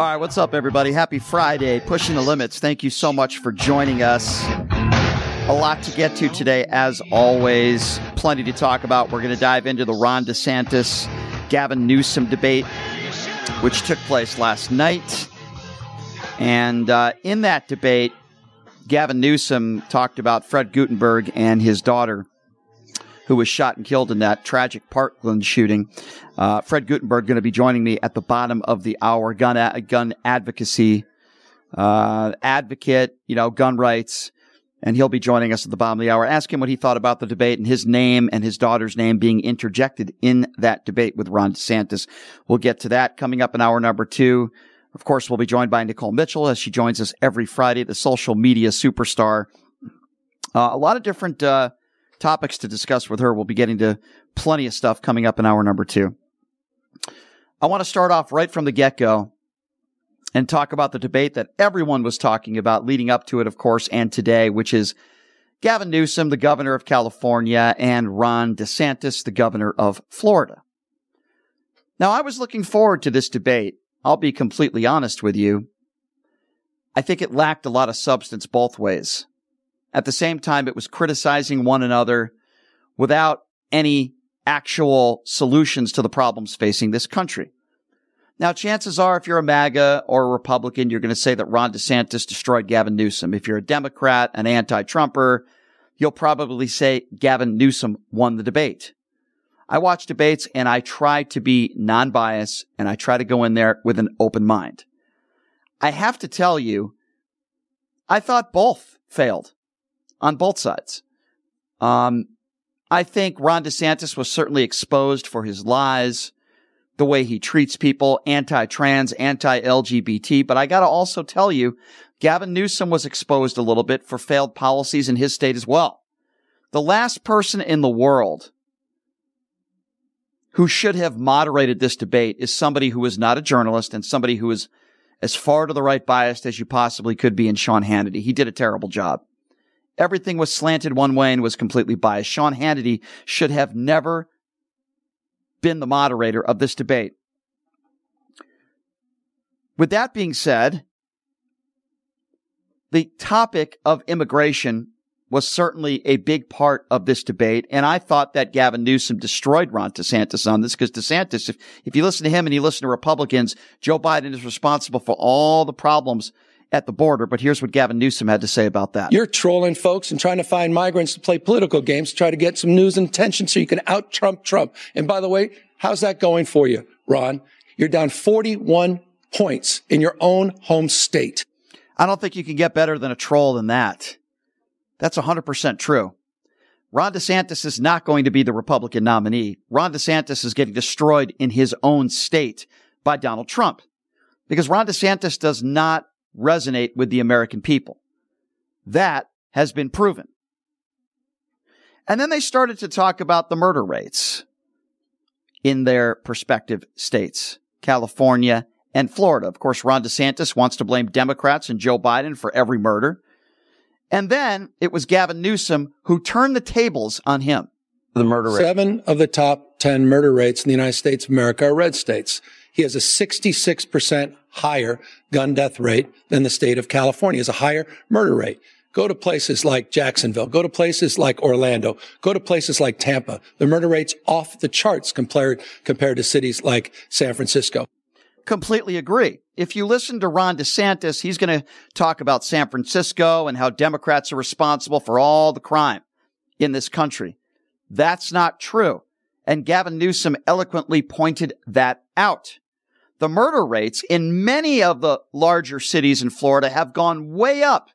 All right, what's up, everybody? Happy Friday, pushing the limits. Thank you so much for joining us. A lot to get to today, as always. Plenty to talk about. We're going to dive into the Ron DeSantis Gavin Newsom debate, which took place last night. And uh, in that debate, Gavin Newsom talked about Fred Guttenberg and his daughter who was shot and killed in that tragic Parkland shooting. Uh, Fred Guttenberg going to be joining me at the bottom of the hour. Gun a- gun advocacy uh, advocate, you know, gun rights, and he'll be joining us at the bottom of the hour. Ask him what he thought about the debate and his name and his daughter's name being interjected in that debate with Ron DeSantis. We'll get to that coming up in hour number two. Of course, we'll be joined by Nikole Mitchell as she joins us every Friday, the social media superstar. Uh, a lot of different uh, topics to discuss with her. We'll be getting to plenty of stuff coming up in hour number two. I want to start off right from the get go and talk about the debate that everyone was talking about leading up to it, of course, and today, which is Gavin Newsom, the governor of California, and Ron DeSantis, the governor of Florida. Now, I was looking forward to this debate. I'll be completely honest with you. I think it lacked a lot of substance both ways. At the same time, it was criticizing one another without any actual solutions to the problems facing this country. Now, chances are, if you're a MAGA or a Republican, you're going to say that Ron DeSantis destroyed Gavin Newsom. If you're a Democrat, an anti-Trumper, you'll probably say Gavin Newsom won the debate. I watch debates and I try to be non-biased and I try to go in there with an open mind. I have to tell you, I thought both failed on both sides. Um, I think Ron DeSantis was certainly exposed for his lies, the way he treats people, anti-trans, anti-LGBT. But I got to also tell you, Gavin Newsom was exposed a little bit for failed policies in his state as well. The last person in the world who should have moderated this debate is somebody who is not a journalist and somebody who is as far to the right biased as you possibly could be in Sean Hannity. He did a terrible job. Everything was slanted one way and was completely biased. Sean Hannity should have never been the moderator of this debate. With that being said, the topic of immigration was certainly a big part of this debate. And I thought that Gavin Newsom destroyed Ron DeSantis on this because DeSantis, if, if you listen to him and you listen to Republicans, Joe Biden is responsible for all the problems at the border. But here's what Gavin Newsom had to say about that. You're trolling folks and trying to find migrants to play political games to try to get some news and attention so you can out Trump Trump. And by the way, how's that going for you, Ron? You're down 41 points in your own home state. I don't think you can get better than a troll than that. That's 100% true. Ron DeSantis is not going to be the Republican nominee. Ron DeSantis is getting destroyed in his own state by Donald Trump because Ron DeSantis does not resonate with the American people. That has been proven. And then they started to talk about the murder rates in their prospective states, California and Florida. Of course, Ron DeSantis wants to blame Democrats and Joe Biden for every murder. And then it was Gavin Newsom who turned the tables on him. The murder rate. Seven of the top 10 murder rates in the United States of America are red states. He has a 66% higher gun death rate than the state of California. He has a higher murder rate. Go to places like Jacksonville. Go to places like Orlando. Go to places like Tampa. The murder rate's off the charts compared, compared to cities like San Francisco completely agree. If you listen to Ron DeSantis, he's going to talk about San Francisco and how Democrats are responsible for all the crime in this country. That's not true. And Gavin Newsom eloquently pointed that out. The murder rates in many of the larger cities in Florida have gone way up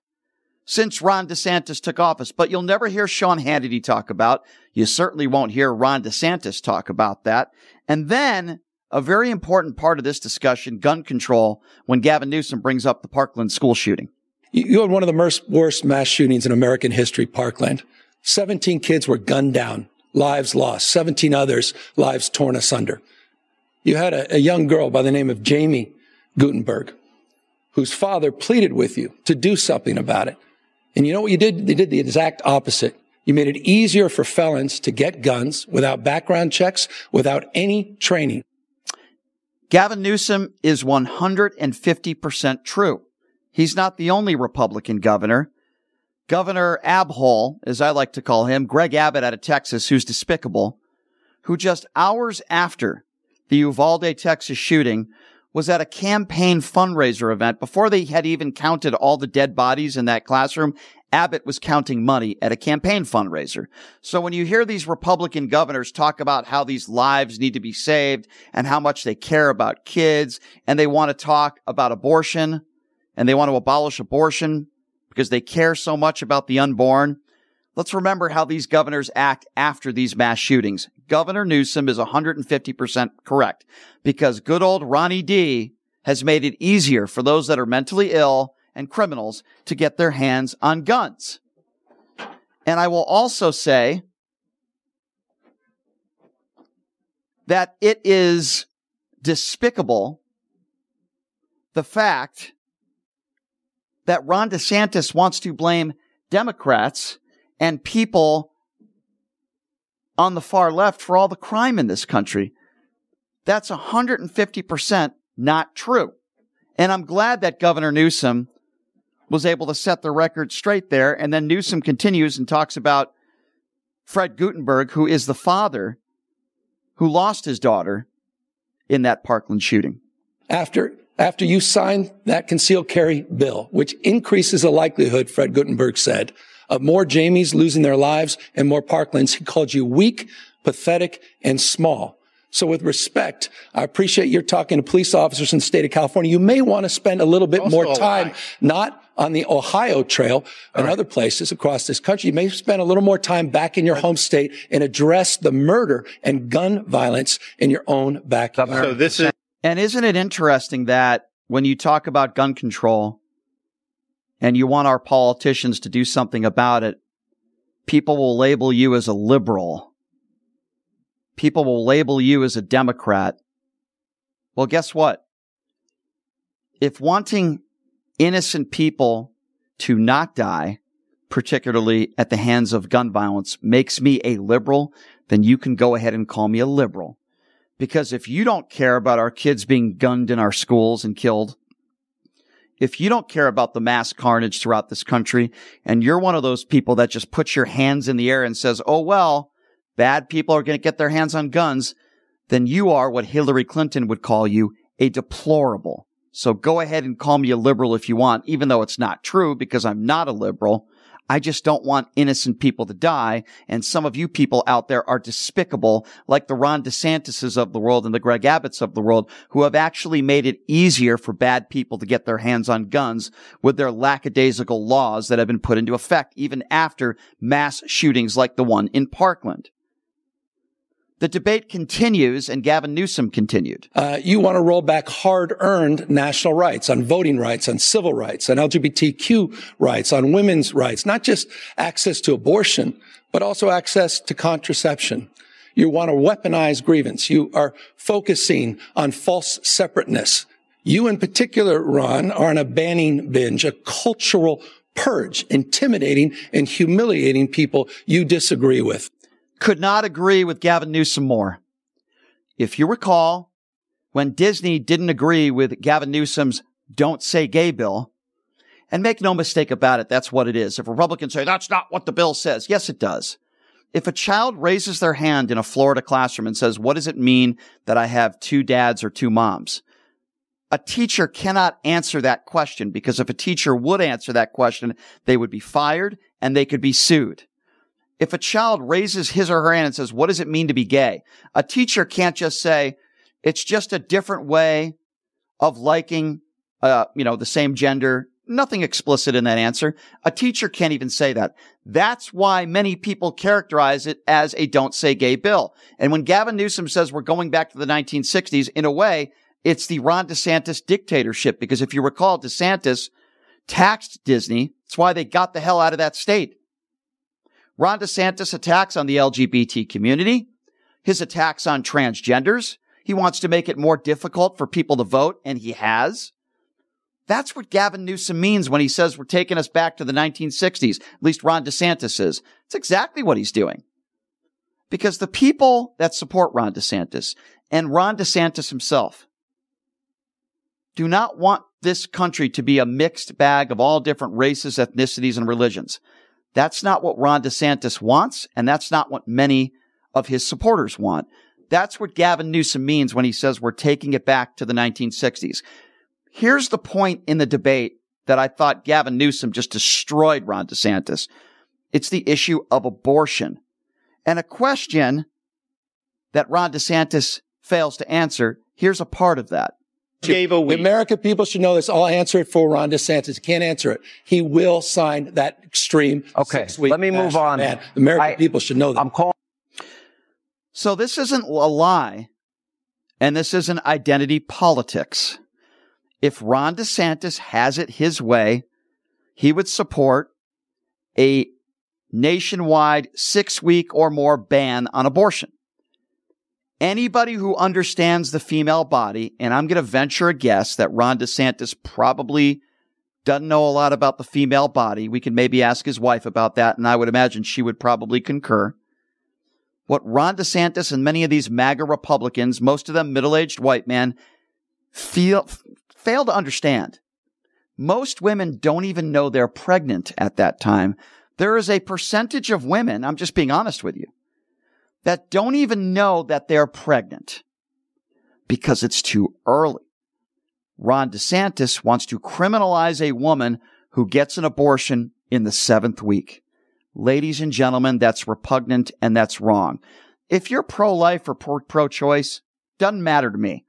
since Ron DeSantis took office, but you'll never hear Sean Hannity talk about. You certainly won't hear Ron DeSantis talk about that. And then a very important part of this discussion, gun control, when Gavin Newsom brings up the Parkland school shooting. You had one of the worst mass shootings in American history, Parkland. 17 kids were gunned down, lives lost, 17 others, lives torn asunder. You had a, a young girl by the name of Jaime Guttenberg, whose father pleaded with you to do something about it. And you know what you did? You did the exact opposite. You made it easier for felons to get guns without background checks, without any training. Gavin Newsom is 150% true. He's not the only Republican governor. Governor Abhole, as I like to call him, Greg Abbott out of Texas, who's despicable, who just hours after the Uvalde, Texas shooting was at a campaign fundraiser event before they had even counted all the dead bodies in that classroom. Abbott was counting money at a campaign fundraiser. So when you hear these Republican governors talk about how these lives need to be saved and how much they care about kids and they want to talk about abortion and they want to abolish abortion because they care so much about the unborn, Let's remember how these governors act after these mass shootings. Governor Newsom is 150% correct because good old Ronnie D has made it easier for those that are mentally ill and criminals to get their hands on guns. And I will also say that it is despicable the fact that Ron DeSantis wants to blame Democrats and people on the far left for all the crime in this country. That's 150% not true. And I'm glad that Governor Newsom was able to set the record straight there. And then Newsom continues and talks about Fred Guttenberg, who is the father who lost his daughter in that Parkland shooting. After after you signed that concealed carry bill, which increases the likelihood, Fred Guttenberg said, of more Jamies losing their lives and more Parklands. He called you weak, pathetic, and small. So with respect, I appreciate you're talking to police officers in the state of California. You may want to spend a little bit also more time, not on the Iowa Trail and right. other places across this country. You may spend a little more time back in your home state and address the murder and gun violence in your own backyard. So this is, and isn't it interesting that when you talk about gun control, and you want our politicians to do something about it, people will label you as a liberal. People will label you as a Democrat. Well, guess what? If wanting innocent people to not die, particularly at the hands of gun violence, makes me a liberal, then you can go ahead and call me a liberal. Because if you don't care about our kids being gunned in our schools and killed, if you don't care about the mass carnage throughout this country and you're one of those people that just puts your hands in the air and says, oh, well, bad people are going to get their hands on guns, then you are what Hillary Clinton would call you a deplorable. So go ahead and call me a liberal if you want, even though it's not true because I'm not a liberal. I just don't want innocent people to die. And some of you people out there are despicable, like the Ron DeSantis's of the world and the Greg Abbotts of the world, who have actually made it easier for bad people to get their hands on guns with their lackadaisical laws that have been put into effect even after mass shootings like the one in Parkland. The debate continues, and Gavin Newsom continued. Uh, you want to roll back hard earned national rights on voting rights, on civil rights, on LGBTQ rights, on women's rights, not just access to abortion, but also access to contraception. You want to weaponize grievance. You are focusing on false separateness. You in particular, Ron, are on a banning binge, a cultural purge, intimidating and humiliating people you disagree with could not agree with Gavin Newsom more. If you recall, when Disney didn't agree with Gavin Newsom's Don't Say Gay bill, and make no mistake about it, that's what it is. If Republicans say that's not what the bill says, yes, it does. If a child raises their hand in a Florida classroom and says, what does it mean that I have two dads or two moms? A teacher cannot answer that question because if a teacher would answer that question, they would be fired and they could be sued if a child raises his or her hand and says, what does it mean to be gay? A teacher can't just say, it's just a different way of liking, uh, you know, the same gender. Nothing explicit in that answer. A teacher can't even say that. That's why many people characterize it as a don't say gay bill. And when Gavin Newsom says we're going back to the 1960s, in a way, it's the Ron DeSantis dictatorship. Because if you recall, DeSantis taxed Disney. That's why they got the hell out of that state. Ron DeSantis attacks on the LGBT community, his attacks on transgenders. He wants to make it more difficult for people to vote, and he has. That's what Gavin Newsom means when he says we're taking us back to the 1960s. At least Ron DeSantis is. It's exactly what he's doing. Because the people that support Ron DeSantis and Ron DeSantis himself do not want this country to be a mixed bag of all different races, ethnicities, and religions. That's not what Ron DeSantis wants, and that's not what many of his supporters want. That's what Gavin Newsom means when he says we're taking it back to the 1960s. Here's the point in the debate that I thought Gavin Newsom just destroyed Ron DeSantis. It's the issue of abortion. And a question that Ron DeSantis fails to answer. Here's a part of that. Gave a week. The American people should know this. I'll answer it for Ron DeSantis. He can't answer it. He will sign that extreme. Okay. Let me move on. Man. The American I, people should know that. I'm calling. So this isn't a lie, and this isn't identity politics. If Ron DeSantis has it his way, he would support a nationwide six week or more ban on abortion. Anybody who understands the female body, and I'm going to venture a guess that Ron DeSantis probably doesn't know a lot about the female body. We can maybe ask his wife about that, and I would imagine she would probably concur. What Ron DeSantis and many of these MAGA Republicans, most of them middle-aged white men, feel fail to understand. Most women don't even know they're pregnant at that time. There is a percentage of women, I'm just being honest with you, that don't even know that they're pregnant because it's too early. Ron DeSantis wants to criminalize a woman who gets an abortion in the seventh week. Ladies and gentlemen, that's repugnant and that's wrong. If you're pro-life or pro-choice, doesn't matter to me.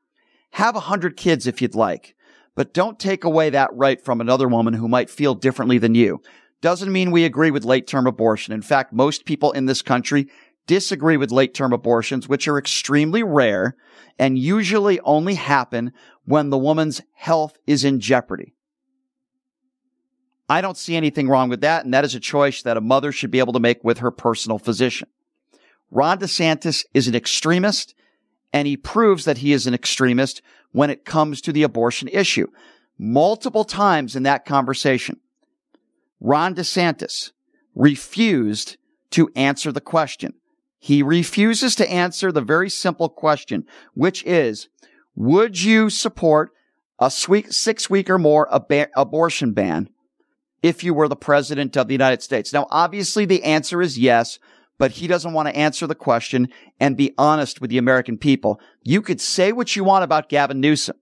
Have a hundred kids if you'd like, but don't take away that right from another woman who might feel differently than you. Doesn't mean we agree with late term abortion. In fact, most people in this country disagree with late term abortions, which are extremely rare and usually only happen when the woman's health is in jeopardy. I don't see anything wrong with that, and that is a choice that a mother should be able to make with her personal physician. Ron DeSantis is an extremist, and he proves that he is an extremist when it comes to the abortion issue. Multiple times in that conversation, Ron DeSantis refused to answer the question. He refuses to answer the very simple question, which is, would you support a six week or more ab- abortion ban if you were the president of the United States? Now, obviously the answer is yes, but he doesn't want to answer the question and be honest with the American people. You could say what you want about Gavin Newsom,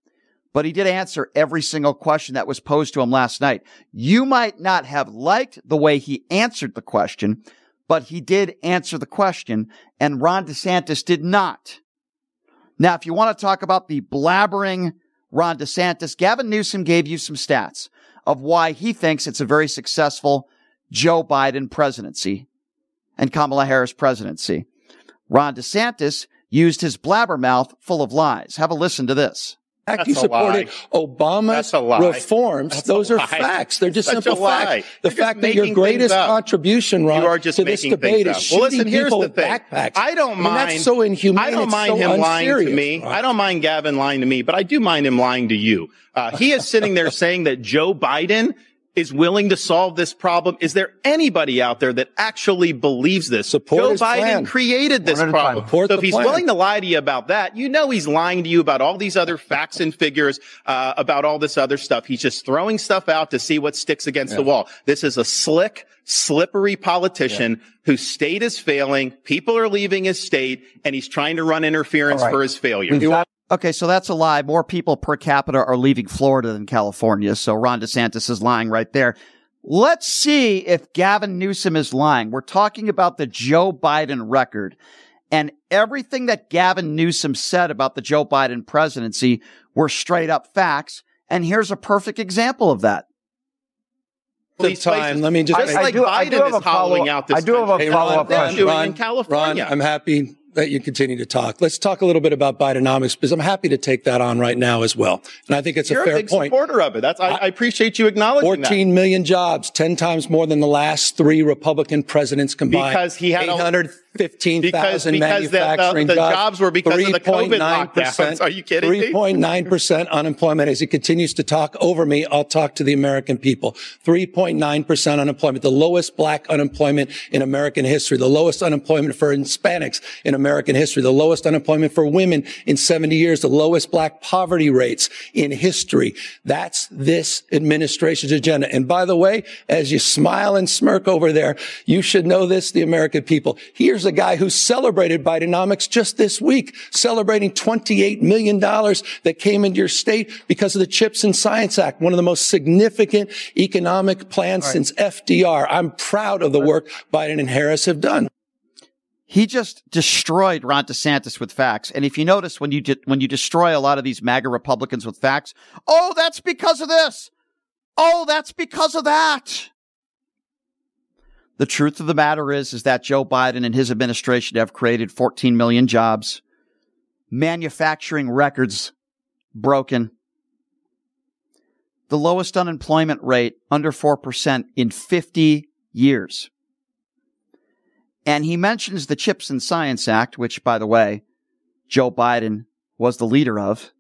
but he did answer every single question that was posed to him last night. You might not have liked the way he answered the question, but he did answer the question, and Ron DeSantis did not. Now, if you want to talk about the blabbering Ron DeSantis, Gavin Newsom gave you some stats of why he thinks it's a very successful Joe Biden presidency and Kamala Harris presidency. Ron DeSantis used his blabbermouth full of lies. Have a listen to this fact he supported Obama's reforms. That's Those are facts. They're just Such simple facts. The You're fact that your greatest contribution, Ron, you are just to this debate is things shooting. Well, listen, here's people the with thing. backpacks. I don't I mean, mind. that's so inhumane. I don't mind so him lying to me. Ron. I don't mind Gavin lying to me, but I do mind him lying to you. Uh, he is sitting there saying that Joe Biden is willing to solve this problem. Is there anybody out there that actually believes this? Support Joe Biden plan. created this One at a problem. So if he's plan. willing to lie to you about that, you know he's lying to you about all these other facts and figures, uh, about all this other stuff. He's just throwing stuff out to see what sticks against the wall. This is a slick, slippery politician whose state is failing. People are leaving his state and he's trying to run interference right. for his failure. We've got- Okay, so that's a lie. More people per capita are leaving Florida than California. So Ron DeSantis is lying right there. Let's see if Gavin Newsom is lying. We're talking about the Joe Biden record and everything that Gavin Newsom said about the Joe Biden presidency were straight up facts. And here's a perfect example of that. These time. Let me just- just I like do- I do Biden have a is hollowing follow- out this I do have a country. follow-up They're question. doing Ron, in California. Ron, I'm happy that you continue to talk. Let's talk a little bit about Bidenomics because I'm happy to take that on right now as well. And I think it's You're a fair a big point. Supporter of it. That's I, I appreciate you acknowledging 14 that. 14 million jobs, 10 times more than the last three Republican presidents combined. Because he had 800 15,000 manufacturing the, the, the jobs. were because 3. of the COVID lockdowns. Are you kidding 3.9% unemployment. As he continues to talk over me, I'll talk to the American people. 3.9% unemployment, the lowest black unemployment in American history, the lowest unemployment for Hispanics in American history, the lowest unemployment for women in 70 years, the lowest black poverty rates in history. That's this administration's agenda. And by the way, as you smile and smirk over there, you should know this, the American people. Here's a guy who celebrated Bidenomics just this week, celebrating $28 million that came into your state because of the CHIPS and Science Act, one of the most significant economic plans since FDR. I'm proud of the work Biden and Harris have done. He just destroyed Ron DeSantis with facts. And if you notice when you de- when you destroy a lot of these MAGA Republicans with facts, oh, that's because of this. Oh, that's because of that. The truth of the matter is, is that Joe Biden and his administration have created 14 million jobs, manufacturing records broken, the lowest unemployment rate under 4% in 50 years. And he mentions the Chips and Science Act, which, by the way, Joe Biden was the leader of.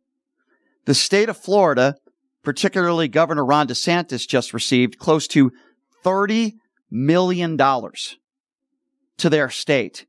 The state of Florida, particularly Governor Ron DeSantis, just received close to $30 million dollars to their state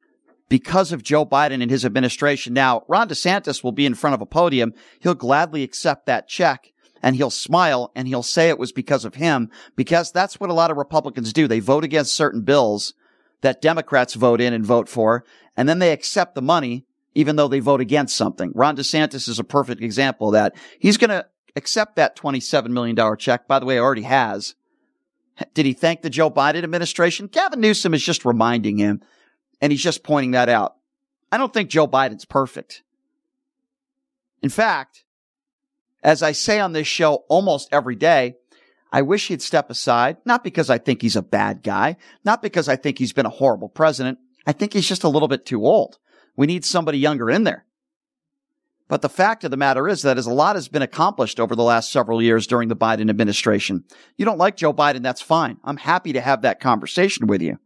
because of Joe Biden and his administration. Now, Ron DeSantis will be in front of a podium. He'll gladly accept that check and he'll smile and he'll say it was because of him because that's what a lot of Republicans do. They vote against certain bills that Democrats vote in and vote for, and then they accept the money even though they vote against something. Ron DeSantis is a perfect example of that. He's going to accept that $27 million check. By the way, already has. Did he thank the Joe Biden administration? Gavin Newsom is just reminding him, and he's just pointing that out. I don't think Joe Biden's perfect. In fact, as I say on this show almost every day, I wish he'd step aside, not because I think he's a bad guy, not because I think he's been a horrible president. I think he's just a little bit too old. We need somebody younger in there. But the fact of the matter is that as a lot has been accomplished over the last several years during the Biden administration. You don't like Joe Biden, that's fine. I'm happy to have that conversation with you.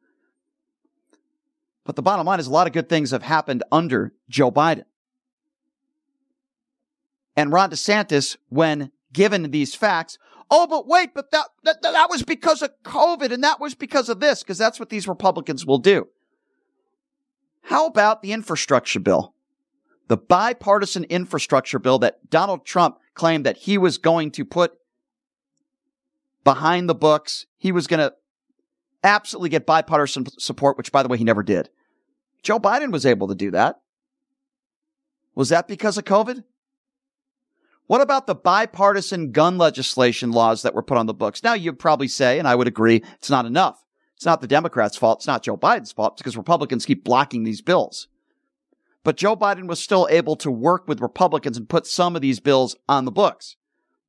But the bottom line is a lot of good things have happened under Joe Biden. And Ron DeSantis, when given these facts, oh, but wait, but that, that, that was because of COVID and that was because of this, because that's what these Republicans will do. How about the infrastructure bill? The bipartisan infrastructure bill that Donald Trump claimed that he was going to put behind the books. He was going to absolutely get bipartisan support, which by the way, he never did. Joe Biden was able to do that. Was that because of COVID? What about the bipartisan gun legislation laws that were put on the books? Now you'd probably say, and I would agree, it's not enough. It's not the Democrats' fault. It's not Joe Biden's fault It's because Republicans keep blocking these bills. But Joe Biden was still able to work with Republicans and put some of these bills on the books.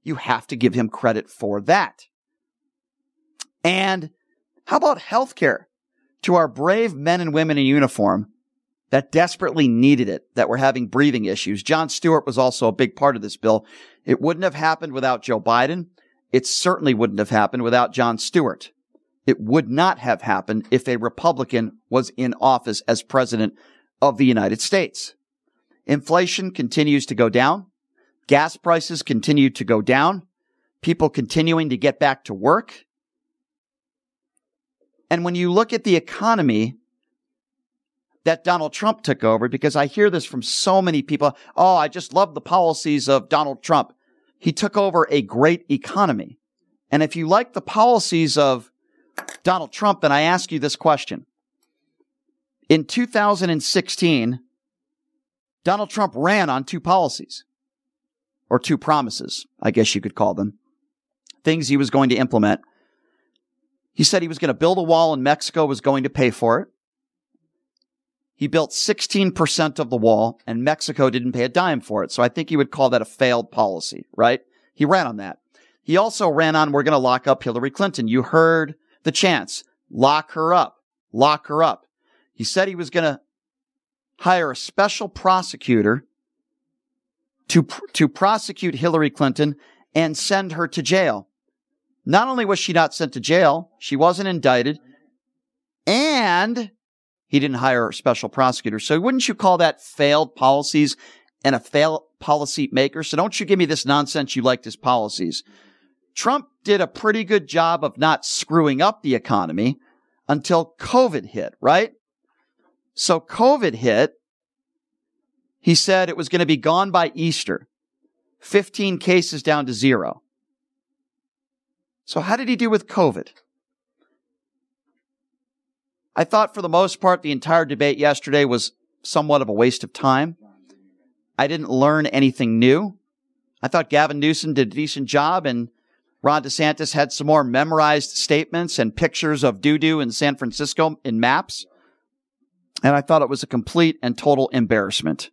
You have to give him credit for that. And how about health care to our brave men and women in uniform that desperately needed it, that were having breathing issues? Jon Stewart was also a big part of this bill. It wouldn't have happened without Joe Biden. It certainly wouldn't have happened without Jon Stewart. It would not have happened if a Republican was in office as president of the United States. Inflation continues to go down. Gas prices continue to go down. People continuing to get back to work. And when you look at the economy that Donald Trump took over, because I hear this from so many people. Oh, I just love the policies of Donald Trump. He took over a great economy. And if you like the policies of Donald Trump, then I ask you this question. In 2016, Donald Trump ran on two policies, or two promises, I guess you could call them, things he was going to implement. He said he was going to build a wall and Mexico was going to pay for it. He built 16% of the wall and Mexico didn't pay a dime for it. So I think you would call that a failed policy, right? He ran on that. He also ran on, we're going to lock up Hillary Clinton. You heard the chants, lock her up, lock her up. He said he was going to hire a special prosecutor to, to prosecute Hillary Clinton and send her to jail. Not only was she not sent to jail, she wasn't indicted, and he didn't hire a special prosecutor. So wouldn't you call that failed policies and a failed policy maker? So don't you give me this nonsense you liked his policies. Trump did a pretty good job of not screwing up the economy until COVID hit, right? So COVID hit. He said it was going to be gone by Easter. 15 cases down to zero. So how did he do with COVID? I thought for the most part, the entire debate yesterday was somewhat of a waste of time. I didn't learn anything new. I thought Gavin Newsom did a decent job and Ron DeSantis had some more memorized statements and pictures of doo doo in San Francisco in maps. And I thought it was a complete and total embarrassment.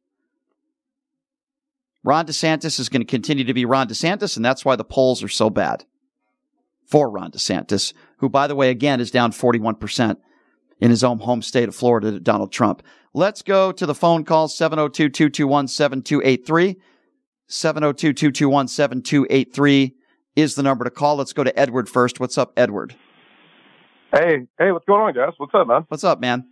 Ron DeSantis is going to continue to be Ron DeSantis, and that's why the polls are so bad for Ron DeSantis, who, by the way, again is down 41% in his own home state of Florida to Donald Trump. Let's go to the phone call 702 221 7283. 702 221 7283 is the number to call. Let's go to Edward first. What's up, Edward? Hey, hey, what's going on, guys? What's up, man? What's up, man?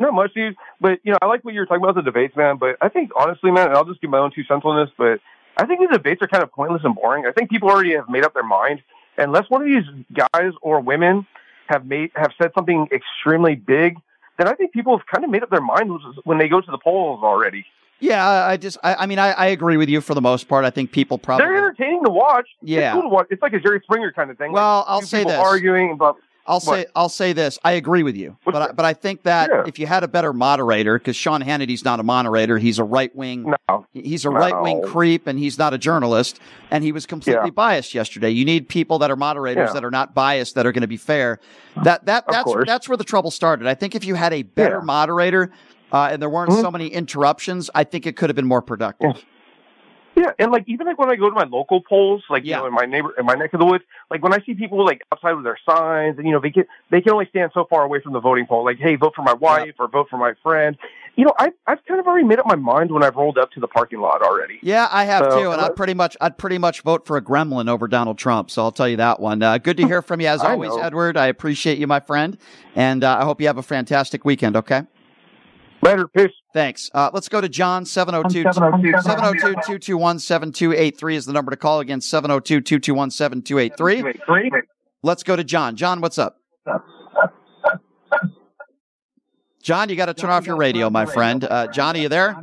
Not much, dude. But you know, I like what you were talking about the debates, man. But I think honestly, man, and I'll just give my own two cents on this. But I think these debates are kind of pointless and boring. I think people already have made up their mind. Unless one of these guys or women have made have said something extremely big, then I think people have kind of made up their mind when they go to the polls already. Yeah, I just, I, I mean, I, I, agree with you for the most part. I think people probably they're entertaining to watch. Yeah, it's cool to watch. It's like a Jerry Springer kind of thing. Well, like I'll say this: arguing about I'll what? say I'll say this. I agree with you, What's but I, but I think that yeah. if you had a better moderator, because Sean Hannity's not a moderator, he's a right wing. No, he's a no. right wing creep, and he's not a journalist, and he was completely yeah. biased yesterday. You need people that are moderators yeah. that are not biased, that are going to be fair. That that of that's course. that's where the trouble started. I think if you had a better moderator. Uh, and there weren't mm-hmm. so many interruptions. I think it could have been more productive. Yeah, and like even like when I go to my local polls, like yeah. you know, in my neighbor in my neck of the woods, like when I see people like outside with their signs, and you know they can they can only stand so far away from the voting poll. Like, hey, vote for my wife yeah. or vote for my friend. You know, I I've kind of already made up my mind when I've rolled up to the parking lot already. Yeah, I have so, too, and I'd pretty much I'd pretty much vote for a gremlin over Donald Trump. So I'll tell you that one. Uh, good to hear from you as always, know. Edward. I appreciate you, my friend, and uh, I hope you have a fantastic weekend. Okay. Later, peace. Thanks. Uh, let's go to John 702 702 221 7283 is the number to call again 702 221 7283. Let's go to John. John, what's up? John, you got to turn off your radio, my friend. Uh, John, are you there?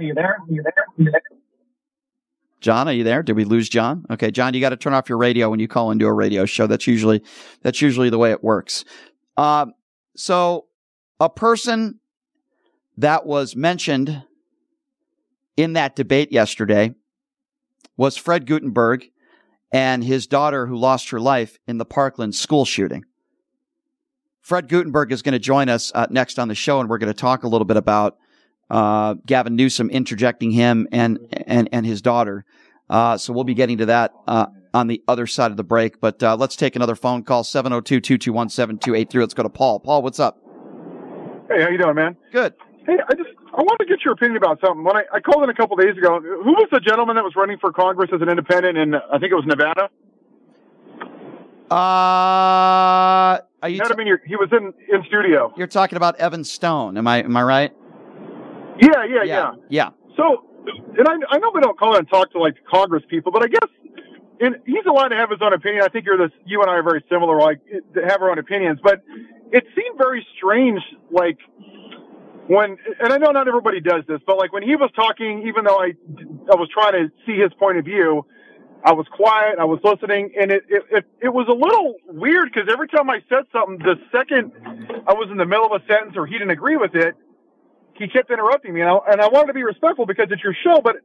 John, are you there? Did we lose John? Okay, John, you got to turn off your radio when you call into a radio show. That's usually that's usually the way it works. Uh, so, a person that was mentioned in that debate yesterday was Fred Guttenberg and his daughter who lost her life in the Parkland school shooting. Fred Guttenberg is going to join us uh, next on the show, and we're going to talk a little bit about uh, Gavin Newsom interjecting him and and and his daughter. Uh, so we'll be getting to that uh, on the other side of the break. But uh, let's take another phone call 702-221-7283. Let's go to Paul. Paul, what's up? Hey, how you doing, man? Good. Hey, I just I want to get your opinion about something. When I, I called in a couple days ago, who was the gentleman that was running for Congress as an independent in I think it was Nevada? Uh, are you? T- in your, he was in in studio. You're talking about Evan Stone. Am I am I right? Yeah, yeah, yeah. Yeah. So, and I, I know we don't call in and talk to like Congress people, but I guess and he's allowed to have his own opinion. I think you're this. You and I are very similar, like to have our own opinions. But it seemed very strange, like when, and I know not everybody does this, but like when he was talking, even though I, I was trying to see his point of view, I was quiet, I was listening, and it, it, it, it was a little weird because every time I said something, the second I was in the middle of a sentence or he didn't agree with it, he kept interrupting me, and I, and I wanted to be respectful because it's your show, but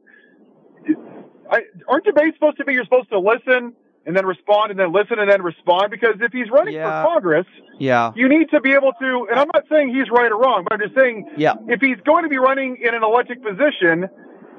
I, aren't debates supposed to be you're supposed to listen and then respond and then listen and then respond because if he's running Yeah. for Congress, Yeah. you need to be able to, and I'm not saying he's right or wrong, but I'm just saying Yeah. if he's going to be running in an elected position,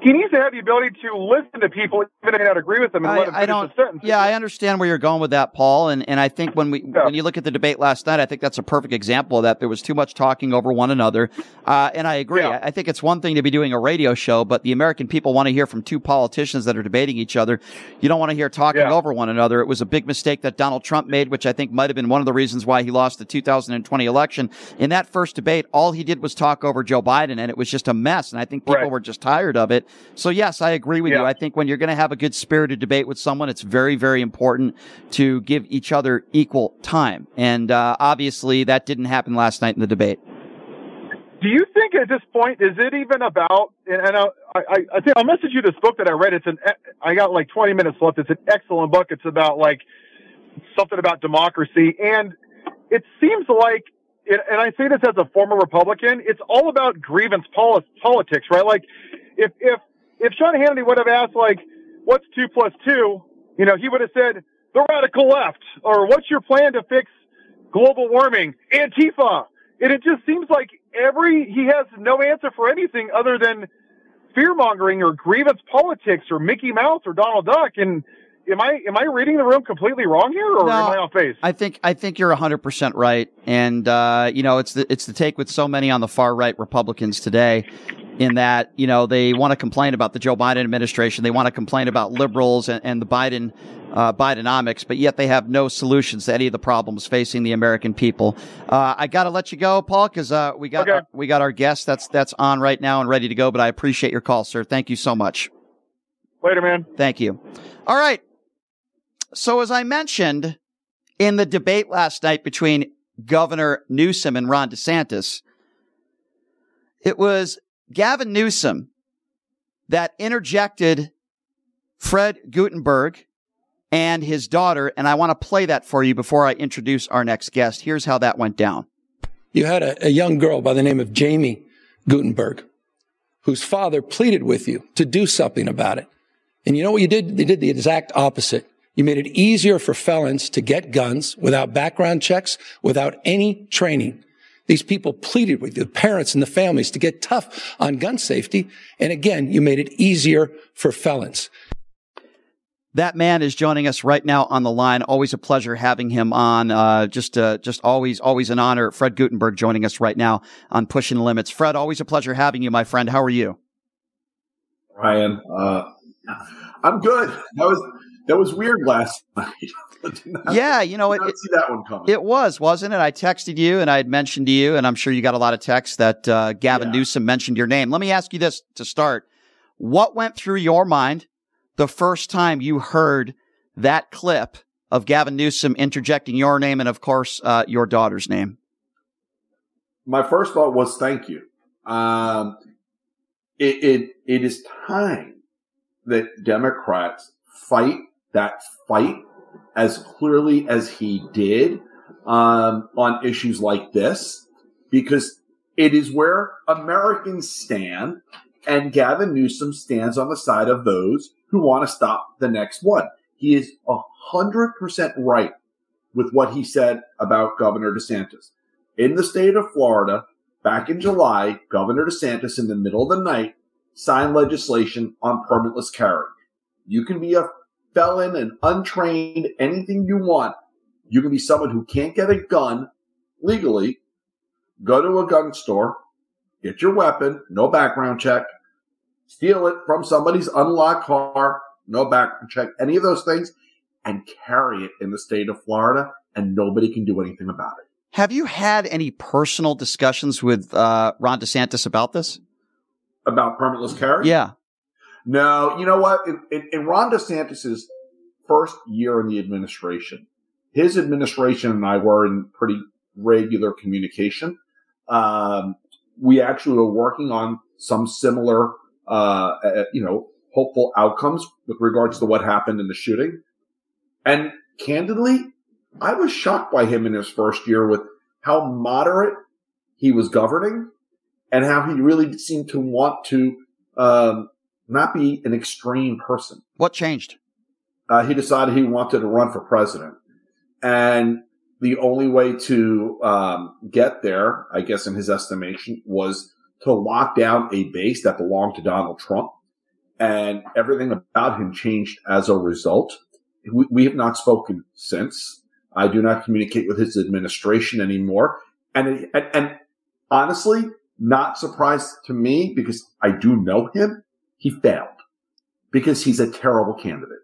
he needs to have the ability to listen to people even if they don't agree with them and I, let them I finish don't. a sentence. Yeah, I understand where you're going with that, Paul. And and I think when we Yeah. when you look at the debate last night, I think that's a perfect example of that. There was too much talking over one another, uh, and I agree. Yeah. I, I think it's one thing to be doing a radio show, but the American people want to hear from two politicians that are debating each other. You don't want to hear talking Yeah. over one another. It was a big mistake that Donald Trump made, which I think might have been one of the reasons why he lost the 2020 election. In that first debate, all he did was talk over Joe Biden, and it was just a mess. And I think people Right. were just tired of it. So yes, I agree with you. I think when you're going to have a good spirited debate with someone, it's very, very important to give each other equal time. And uh, obviously, that didn't happen last night in the debate. Do you think at this point is it even about? And, and I, I, I think I'll message you this book that I read. It's an I got like 20 minutes left. It's an excellent book. It's about like something about democracy, and it seems like, and and I say this as a former Republican, it's all about grievance politics, right? Like if if if Sean Hannity would have asked like, "What's two plus two? You know, he would have said the radical left, or "What's your plan to fix global warming?" Antifa. And it just seems like every he has no answer for anything other than fear mongering or grievance politics or Mickey Mouse or Donald Duck. And am I am I reading the room completely wrong here, or No, am I off base? I think I think you're 100 percent right, and uh, you know it's the it's the take with so many on the far right Republicans today, in that you know they want to complain about the Joe Biden administration, they want to complain about liberals and, and the Biden uh, Bidenomics, but yet they have no solutions to any of the problems facing the American people. Uh, I got to let you go, Paul, because uh, we got Okay. our, we got our guest that's that's on right now and ready to go. But I appreciate your call, sir. Thank you so much. Later, man. Thank you. All right. So as I mentioned in the debate last night between Governor Newsom and Ron DeSantis, it was Gavin Newsom that interjected Fred Guttenberg and his daughter. And I want to play that for you before I introduce our next guest. Here's how that went down. You had a, a young girl by the name of Jaime Guttenberg, whose father pleaded with you to do something about it. And you know what you did? You did the exact opposite. You made it easier for felons to get guns without background checks, without any training. These people pleaded with you, the parents and the families, to get tough on gun safety. And again, you made it easier for felons. That man is joining us right now on the line. Always a pleasure having him on. Uh, just, uh, just always, always an honor. Fred Guttenberg joining us right now on Pushing the Limits. Fred, always a pleasure having you, my friend. How are you? Ryan, uh, I'm good. That was that was weird last night. Yeah, you know, it, it, see that one coming. it was, wasn't it? I texted you and I had mentioned to you, and I'm sure you got a lot of texts that uh, Gavin Yeah. Newsom mentioned your name. Let me ask you this to start. What went through your mind the first time you heard that clip of Gavin Newsom interjecting your name and, of course, uh, your daughter's name? My first thought was thank you. Um, it, it it is time that Democrats fight that fight as clearly as he did um, on issues like this, because it is where Americans stand, and Gavin Newsom stands on the side of those who want to stop the next one. He is a hundred percent right with what he said about Governor DeSantis. In the state of Florida, back in July, Governor DeSantis, in the middle of the night, signed legislation on permitless carry. You can be a felon and untrained, anything you want. You can be someone who can't get a gun legally, go to a gun store, get your weapon, no background check, steal it from somebody's unlocked car, no background check, any of those things, and carry it in the state of Florida, and nobody can do anything about it. Have you had any personal discussions with uh, Ron DeSantis about this? About permitless carry? Yeah. No, you know what? In, in, in Ron DeSantis's first year in the administration, his administration and I were in pretty regular communication. Um, we actually were working on some similar, uh, uh, you know, hopeful outcomes with regards to what happened in the shooting. And candidly, I was shocked by him in his first year with how moderate he was governing and how he really seemed to want to, um, not be an extreme person. What changed? Uh, he decided he wanted to run for president. And the only way to um, get there, I guess, in his estimation, was to lock down a base that belonged to Donald Trump and everything about him changed as a result. We, we have not spoken since. I do not communicate with his administration anymore. And, and, and honestly, not surprised to me because I do know him. He failed because he's a terrible candidate.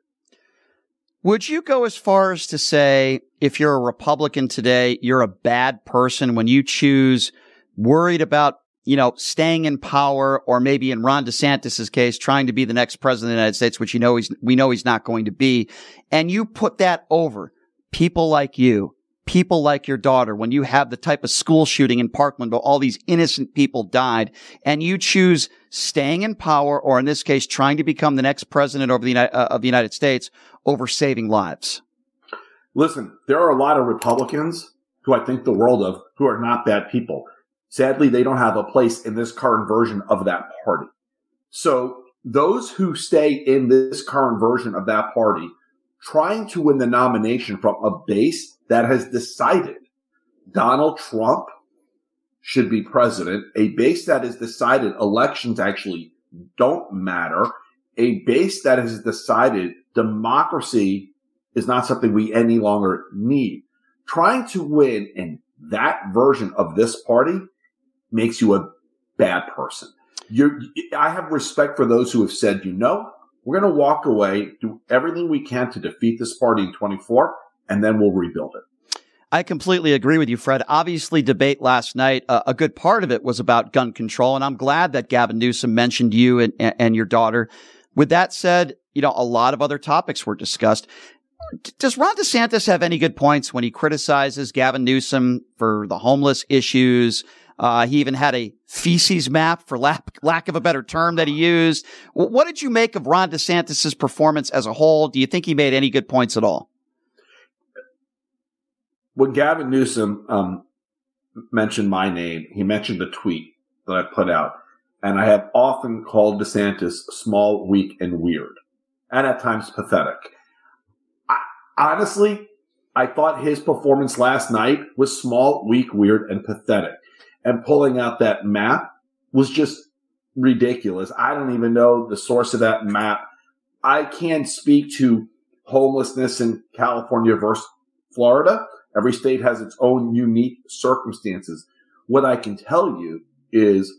Would you go as far as to say if you're a Republican today, you're a bad person when you choose worried about, you know, staying in power or maybe in Ron DeSantis's case, trying to be the next president of the United States, which you know he's, we know he's not going to be. And you put that over people like you people like your daughter, when you have the type of school shooting in Parkland where all these innocent people died, and you choose staying in power, or in this case, trying to become the next president of the, uh, of the United States over saving lives? Listen, there are a lot of Republicans who I think the world of who are not bad people. Sadly, they don't have a place in this current version of that party. So those who stay in this current version of that party trying to win the nomination from a base that has decided Donald Trump should be president, a base that has decided elections actually don't matter, a base that has decided democracy is not something we any longer need. Trying to win in that version of this party makes you a bad person. You're, I have respect for those who have said, you know, we're going to walk away, do everything we can to defeat this party in 24, and then we'll rebuild it. I completely agree with you, Fred. Obviously, debate last night, uh, a good part of it was about gun control, and I'm glad that Gavin Newsom mentioned you and, and your daughter. With that said, you know, a lot of other topics were discussed. Does Ron DeSantis have any good points when he criticizes Gavin Newsom for the homeless issues, uh, he even had a feces map, for lack, lack of a better term, that he used. What did you make of Ron DeSantis' performance as a whole? Do you think he made any good points at all? When Gavin Newsom um, mentioned my name, he mentioned the tweet that I put out, and I have often called DeSantis small, weak, and weird, and at times pathetic. I, honestly, I thought his performance last night was small, weak, weird, and pathetic and pulling out that map was just ridiculous. I don't even know the source of that map. I can't speak to homelessness in California versus Florida. Every state has its own unique circumstances. What I can tell you is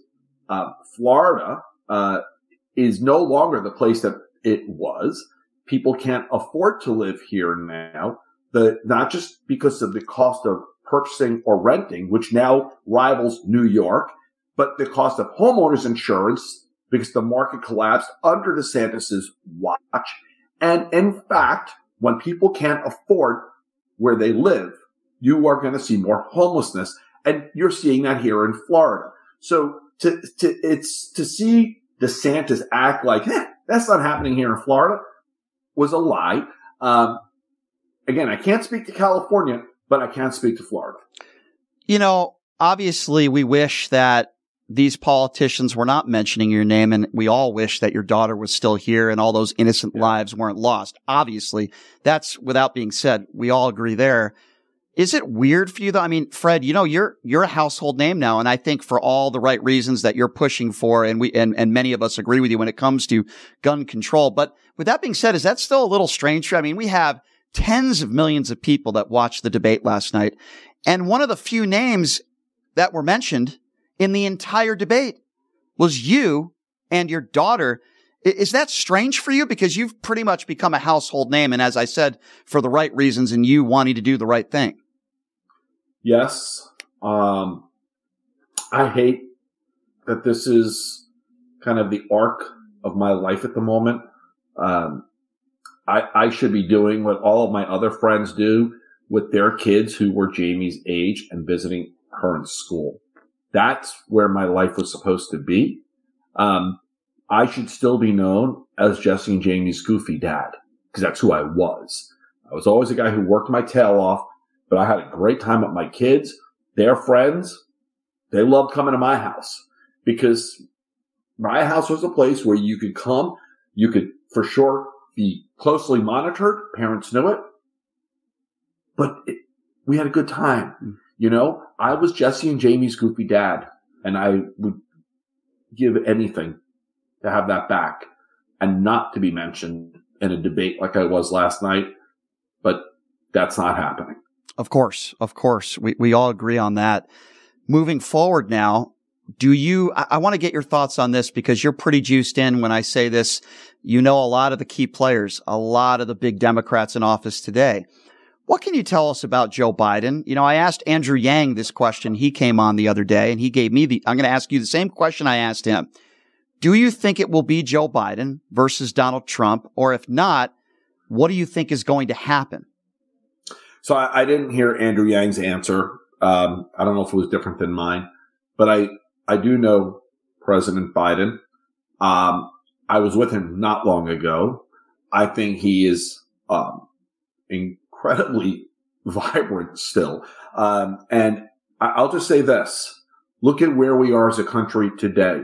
uh, Florida uh, is no longer the place that it was. People can't afford to live here now. The not just because of the cost of purchasing or renting, which now rivals New York, but the cost of homeowners insurance because the market collapsed under DeSantis's watch. And in fact, when people can't afford where they live, you are going to see more homelessness. And you're seeing that here in Florida. So to, to, it's to see DeSantis act like, eh, that's not happening here in Florida was a lie. Um, again, I can't speak to California, but I can't speak to Florida. You know, obviously, we wish that these politicians were not mentioning your name, and we all wish that your daughter was still here and all those innocent yeah. lives weren't lost. Obviously, that's without being said. We all agree there. Is it weird for you though? I mean, Fred, you know, you're, you're a household name now. And I think for all the right reasons that you're pushing for, and we, and, and many of us agree with you when it comes to gun control. But with that being said, is that still a little strange? I mean, we have tens of millions of people that watched the debate last night. And one of the few names that were mentioned in the entire debate was you and your daughter. Is that strange for you? Because you've pretty much become a household name. And as I said, for the right reasons and you wanting to do the right thing. Yes. Um, I hate that this is kind of the arc of my life at the moment. Um, I, I should be doing what all of my other friends do with their kids who were Jaime's age and visiting her in school. That's where my life was supposed to be. Um, I should still be known as Jesse and Jaime's goofy dad because that's who I was. I was always a guy who worked my tail off, but I had a great time with my kids, their friends. They loved coming to my house because my house was a place where you could come, you could for sure be closely monitored. Parents knew it, but it, we had a good time. You know, I was Jesse and Jaime's goofy dad, and I would give anything to have that back. and not to be mentioned in a debate like I was last night, but that's not happening. Of course, of course. We, we all agree on that. Moving forward now, do you, I, I want to get your thoughts on this because you're pretty juiced in when I say this. You know a lot of the key players, a lot of the big Democrats in office today. What can you tell us about Joe Biden? You know, I asked Andrew Yang this question. He came on the other day and he gave me the, I'm going to ask you the same question I asked him. Do you think it will be Joe Biden versus Donald Trump? Or if not, what do you think is going to happen? So I, I didn't hear Andrew Yang's answer. Um, I don't know if it was different than mine, but I, I do know President Biden. Um, I was with him not long ago. I think he is um, incredibly vibrant still. Um, and I'll just say this. Look at where we are as a country today.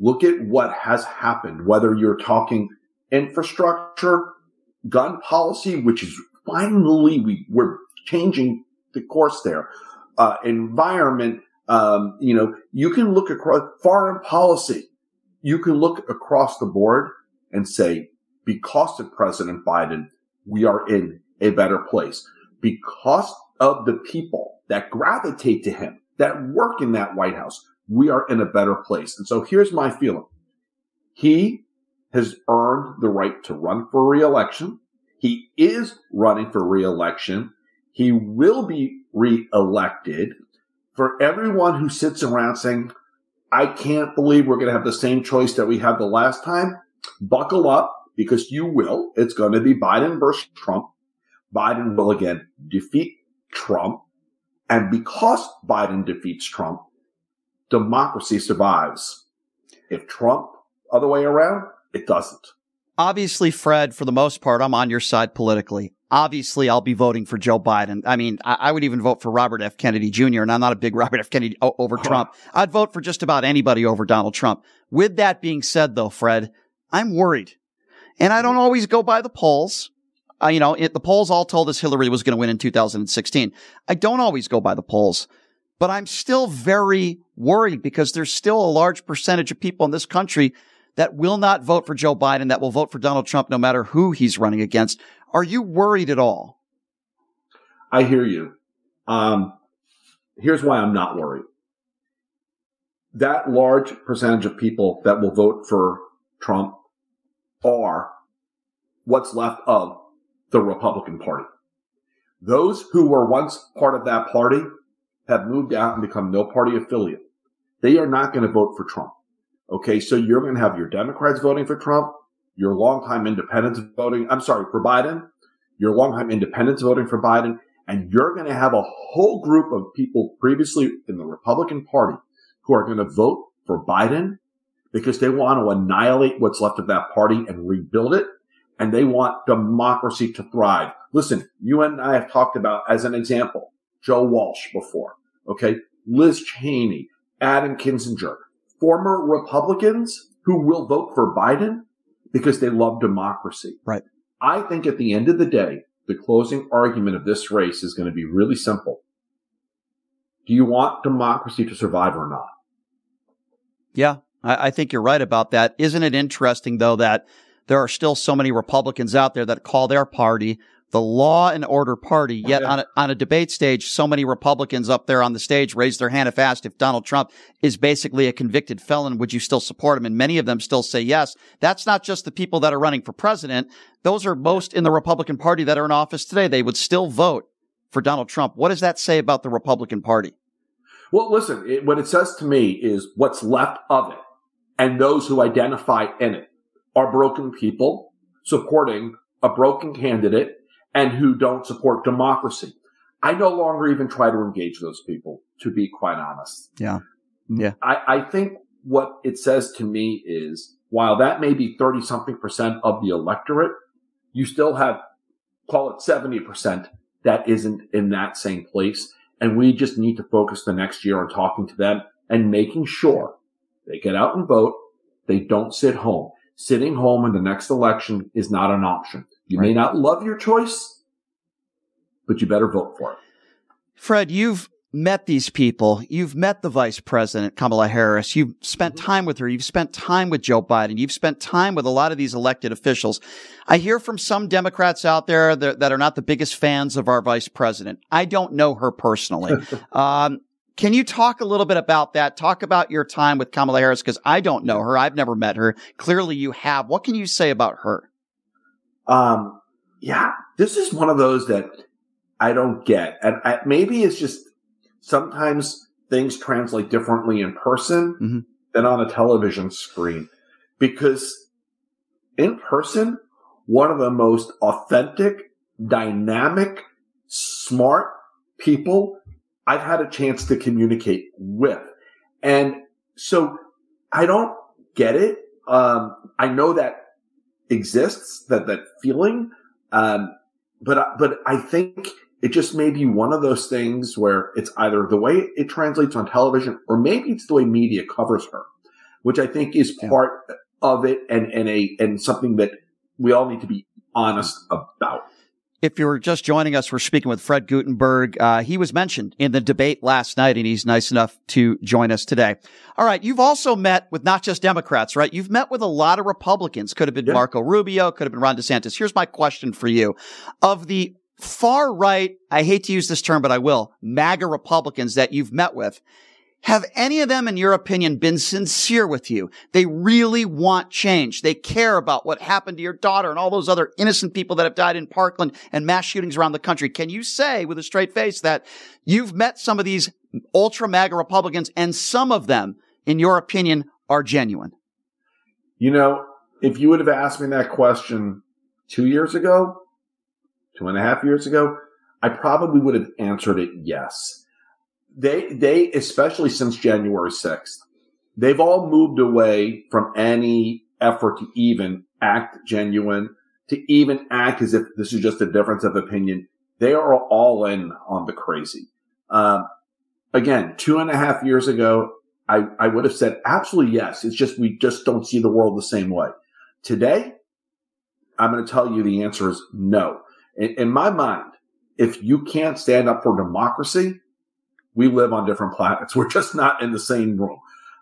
Look at what has happened, whether you're talking infrastructure, gun policy, which is finally we, we're changing the course there, uh, environment, um, you know, you can look across foreign policy. You can look across the board and say, because of President Biden, we are in a better place because of the people that gravitate to him, that work in that White House. We are in a better place. And so here's my feeling. He has earned the right to run for reelection. He is running for reelection. He will be reelected. For everyone who sits around saying, I can't believe we're going to have the same choice that we had the last time, buckle up because you will. It's going to be Biden versus Trump. Biden will again defeat Trump. And because Biden defeats Trump, democracy survives. If Trump other way around, it doesn't. Obviously, Fred, for the most part, I'm on your side politically. Obviously, I'll be voting for Joe Biden. I mean, I, I would even vote for Robert F. Kennedy Jr., and I'm not a big Robert F. Kennedy o- over Trump. I'd vote for just about anybody over Donald Trump. With that being said, though, Fred, I'm worried. And I don't always go by the polls. Uh, you know, it, the polls all told us Hillary was going to win in 2016. I don't always go by the polls, but I'm still very worried because there's still a large percentage of people in this country that will not vote for Joe Biden, that will vote for Donald Trump no matter who he's running against. Are you worried at all? I hear you. Um, here's why I'm not worried. That large percentage of people that will vote for Trump are what's left of the Republican Party. Those who were once part of that party have moved out and become no party affiliate. They are not going to vote for Trump. Okay. So you're going to have your Democrats voting for Trump, your longtime independents voting, I'm sorry, for Biden, your longtime independents voting for Biden, and you're going to have a whole group of people previously in the Republican Party who are going to vote for Biden because they want to annihilate what's left of that party and rebuild it and they want democracy to thrive. Listen, you and I have talked about, as an example, Joe Walsh before. Okay. Liz Cheney, Adam Kinzinger, former Republicans who will vote for Biden because they love democracy. Right. I think at the end of the day, the closing argument of this race is going to be really simple. Do you want democracy to survive or not? Yeah, I, I think you're right about that. Isn't it interesting though that there are still so many Republicans out there that call their party the law and order party. Yet on a, on a debate stage, so many Republicans up there on the stage raise their hand if asked if Donald Trump is basically a convicted felon, would you still support him? And many of them still say yes. That's not just the people that are running for president. Those are most in the Republican party that are in office today. They would still vote for Donald Trump. What does that say about the Republican party? Well, listen, it, what it says to me is what's left of it and those who identify in it are broken people supporting a broken candidate and who don't support democracy. I no longer even try to engage those people, to be quite honest. Yeah. Yeah. I, I think what it says to me is while that may be 30 something percent of the electorate, you still have, call it 70% that isn't in that same place. And we just need to focus the next year on talking to them and making sure they get out and vote. They don't sit home. Sitting home in the next election is not an option. You right. may not love your choice, but you better vote for it. Fred, you've met these people. You've met the vice president, Kamala Harris. You've spent Mm-hmm. time with her. You've spent time with Joe Biden. You've spent time with a lot of these elected officials. I hear from some Democrats out there that, that are not the biggest fans of our vice president. I don't know her personally. um, can you talk a little bit about that? Talk about your time with Kamala Harris because I don't know her. I've never met her. Clearly you have. What can you say about her? Um, yeah, this is one of those that I don't get. And I, maybe it's just sometimes things translate differently in person Mhm. than on a television screen because in person, one of the most authentic, dynamic, smart people I've had a chance to communicate with. And so I don't get it. Um, I know that exists, that, that feeling. Um, but, but I think it just may be one of those things where it's either the way it translates on television or maybe it's the way media covers her, which I think is Yeah. part of it and, and a, and something that we all need to be honest about. If you're just joining us, we're speaking with Fred Guttenberg. Uh, he was mentioned in the debate last night, and he's nice enough to join us today. All right. You've also met with not just Democrats, right? You've met with a lot of Republicans. Could have been Yeah. Marco Rubio, could have been Ron DeSantis. Here's my question for you. Of the far right, I hate to use this term, but I will, MAGA Republicans that you've met with, have any of them, in your opinion, been sincere with you? They really want change. They care about what happened to your daughter and all those other innocent people that have died in Parkland and mass shootings around the country. Can you say with a straight face that you've met some of these ultra MAGA Republicans and some of them, in your opinion, are genuine? You know, if you would have asked me that question two years ago, two and a half years ago, I probably would have answered it yes. They, they, especially since January 6th, they've all moved away from any effort to even act genuine, to even act as if this is just a difference of opinion. They are all in on the crazy. Um, again, two and a half years ago, I, I would have said absolutely yes. It's just we just don't see the world the same way. Today, I'm going to tell you the answer is no. In, in my mind, if you can't stand up for democracy, we live on different planets. We're just not in the same room.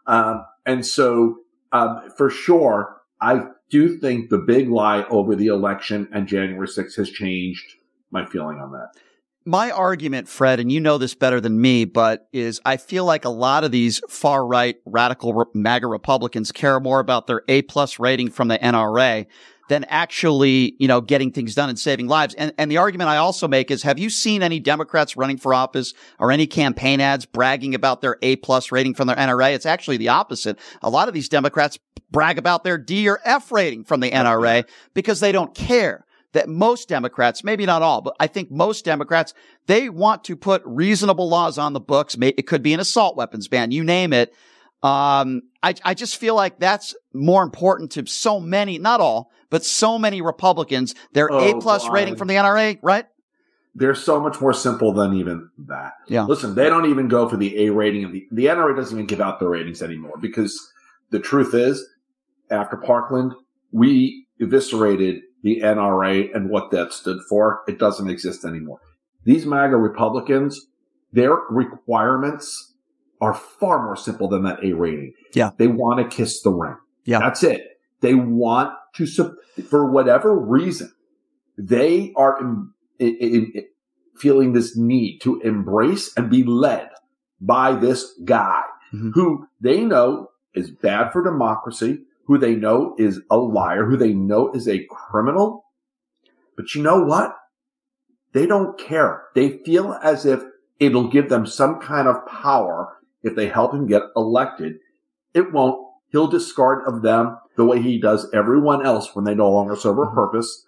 Um, and so, um, for sure, I do think the big lie over the election and January 6th has changed my feeling on that. my argument, Fred, and you know this better than me, but is I feel like a lot of these far right radical MAGA Republicans care more about their A plus rating from the NRA than actually, you know, getting things done and saving lives. And, and the argument I also make is, have you seen any Democrats running for office or any campaign ads bragging about their A plus rating from their NRA? It's actually the opposite. A lot of these Democrats brag about their D or F rating from the NRA because they don't care that most Democrats, maybe not all, but I think most Democrats, they want to put reasonable laws on the books. It could be an assault weapons ban, you name it. Um, I, I just feel like that's more important to so many, not all, but so many Republicans, their Oh, A plus rating from the NRA, right? They're so much more simple than even that. Yeah. Listen, they don't even go for the A rating the, the NRA doesn't even give out the ratings anymore because the truth is after Parkland, we eviscerated the NRA and what that stood for. It doesn't exist anymore. These MAGA Republicans, their requirements are far more simple than that A rating. Yeah. They want to kiss the ring. Yeah. That's it. They want to, for whatever reason, they are in, in, in- feeling this need to embrace and be led by this guy Mhm. who they know is bad for democracy, who they know is a liar, who they know is a criminal. But you know what? They don't care. They feel as if it'll give them some kind of power if they help him get elected. It won't. He'll discard of them the way he does everyone else when they no longer serve a purpose.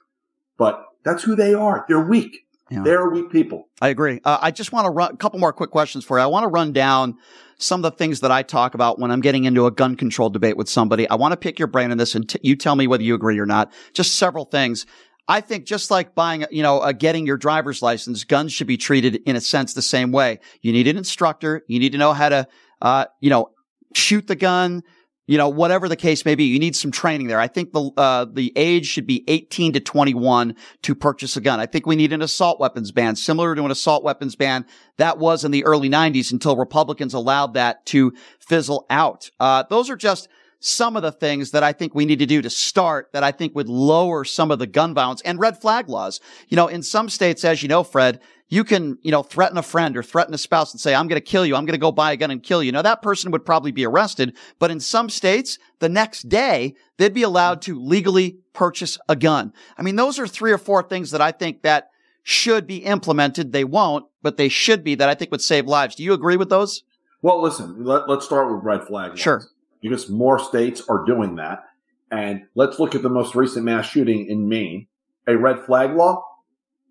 But that's who they are. They're weak. Yeah. They're weak people. I agree. Uh, I just want to run a couple more quick questions for you. I want to run down some of the things that I talk about when I'm getting into a gun control debate with somebody. I want to pick your brain on this and t- you tell me whether you agree or not. Just several things. I think just like buying, you know, uh, getting your driver's license, guns should be treated in a sense the same way. You need an instructor. You need to know how to, uh, you know, shoot the gun, you know, whatever the case may be, you need some training there. I think the, uh, the age should be 18 to 21 to purchase a gun. I think we need an assault weapons ban, similar to an assault weapons ban that was in the early 90s until Republicans allowed that to fizzle out. Uh, those are just some of the things that I think we need to do to start that I think would lower some of the gun violence and red flag laws. You know, in some states, as you know, Fred, you can, you know, threaten a friend or threaten a spouse and say, I'm going to kill you. I'm going to go buy a gun and kill you. Now that person would probably be arrested, but in some states, the next day, they'd be allowed to legally purchase a gun. I mean, those are three or four things that I think that should be implemented. They won't, but they should be that I think would save lives. Do you agree with those? Well, listen, let, us start with red flag. Sure. Because more states are doing that. And let's look at the most recent mass shooting in Maine. A red flag law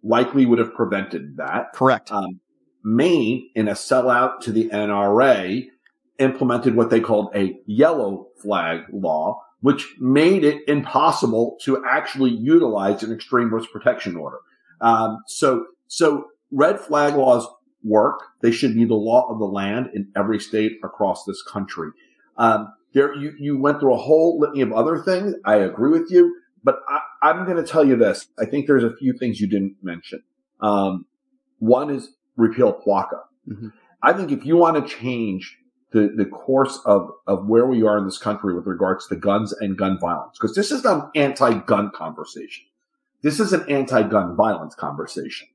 likely would have prevented that. Correct. Um, Maine, in a sellout to the NRA, implemented what they called a yellow flag law, which made it impossible to actually utilize an extreme risk protection order. Um, so, so red flag laws work. They should be the law of the land in every state across this country. Um, there, you, you went through a whole litany of other things. I agree with you. But I, am going to tell you this. I think there's a few things you didn't mention. Um, one is repeal PLCAA. Mm-hmm. I think if you want to change the, the course of, of where we are in this country with regards to guns and gun violence, because this is not an anti-gun conversation. This is an anti-gun violence conversation.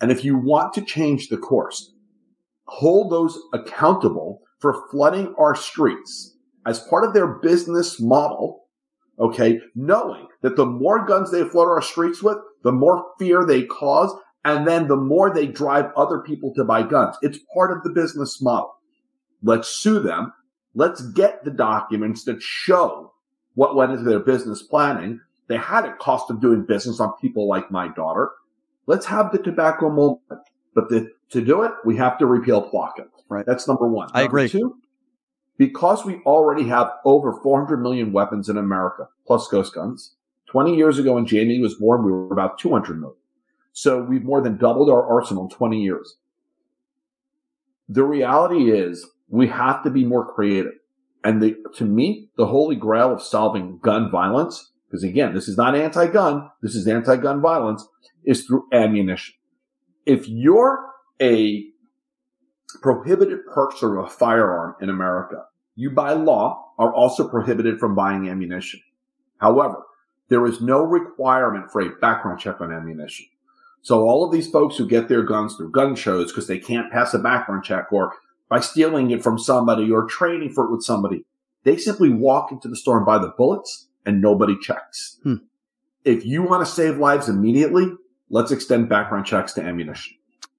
And if you want to change the course, hold those accountable for flooding our streets as part of their business model Okay. Knowing that the more guns they flood our streets with, the more fear they cause. And then the more they drive other people to buy guns. It's part of the business model. Let's sue them. Let's get the documents that show what went into their business planning. They had a cost of doing business on people like my daughter. Let's have the tobacco movement. But the, to do it, we have to repeal PLCAA. Right. That's number one. I number agree. Two, because we already have over 400 million weapons in America, plus ghost guns. 20 years ago when Jaime was born, we were about 200 million. So we've more than doubled our arsenal in 20 years. The reality is we have to be more creative. And the, to me, the holy grail of solving gun violence, because again, this is not anti-gun, this is anti-gun violence, is through ammunition. If you're a prohibited purchaser of a firearm in America, you by law are also prohibited from buying ammunition. However, there is no requirement for a background check on ammunition. So all of these folks who get their guns through gun shows because they can't pass a background check or by stealing it from somebody or trading for it with somebody, they simply walk into the store and buy the bullets and nobody checks. Hmm. If you want to save lives immediately, let's extend background checks to ammunition.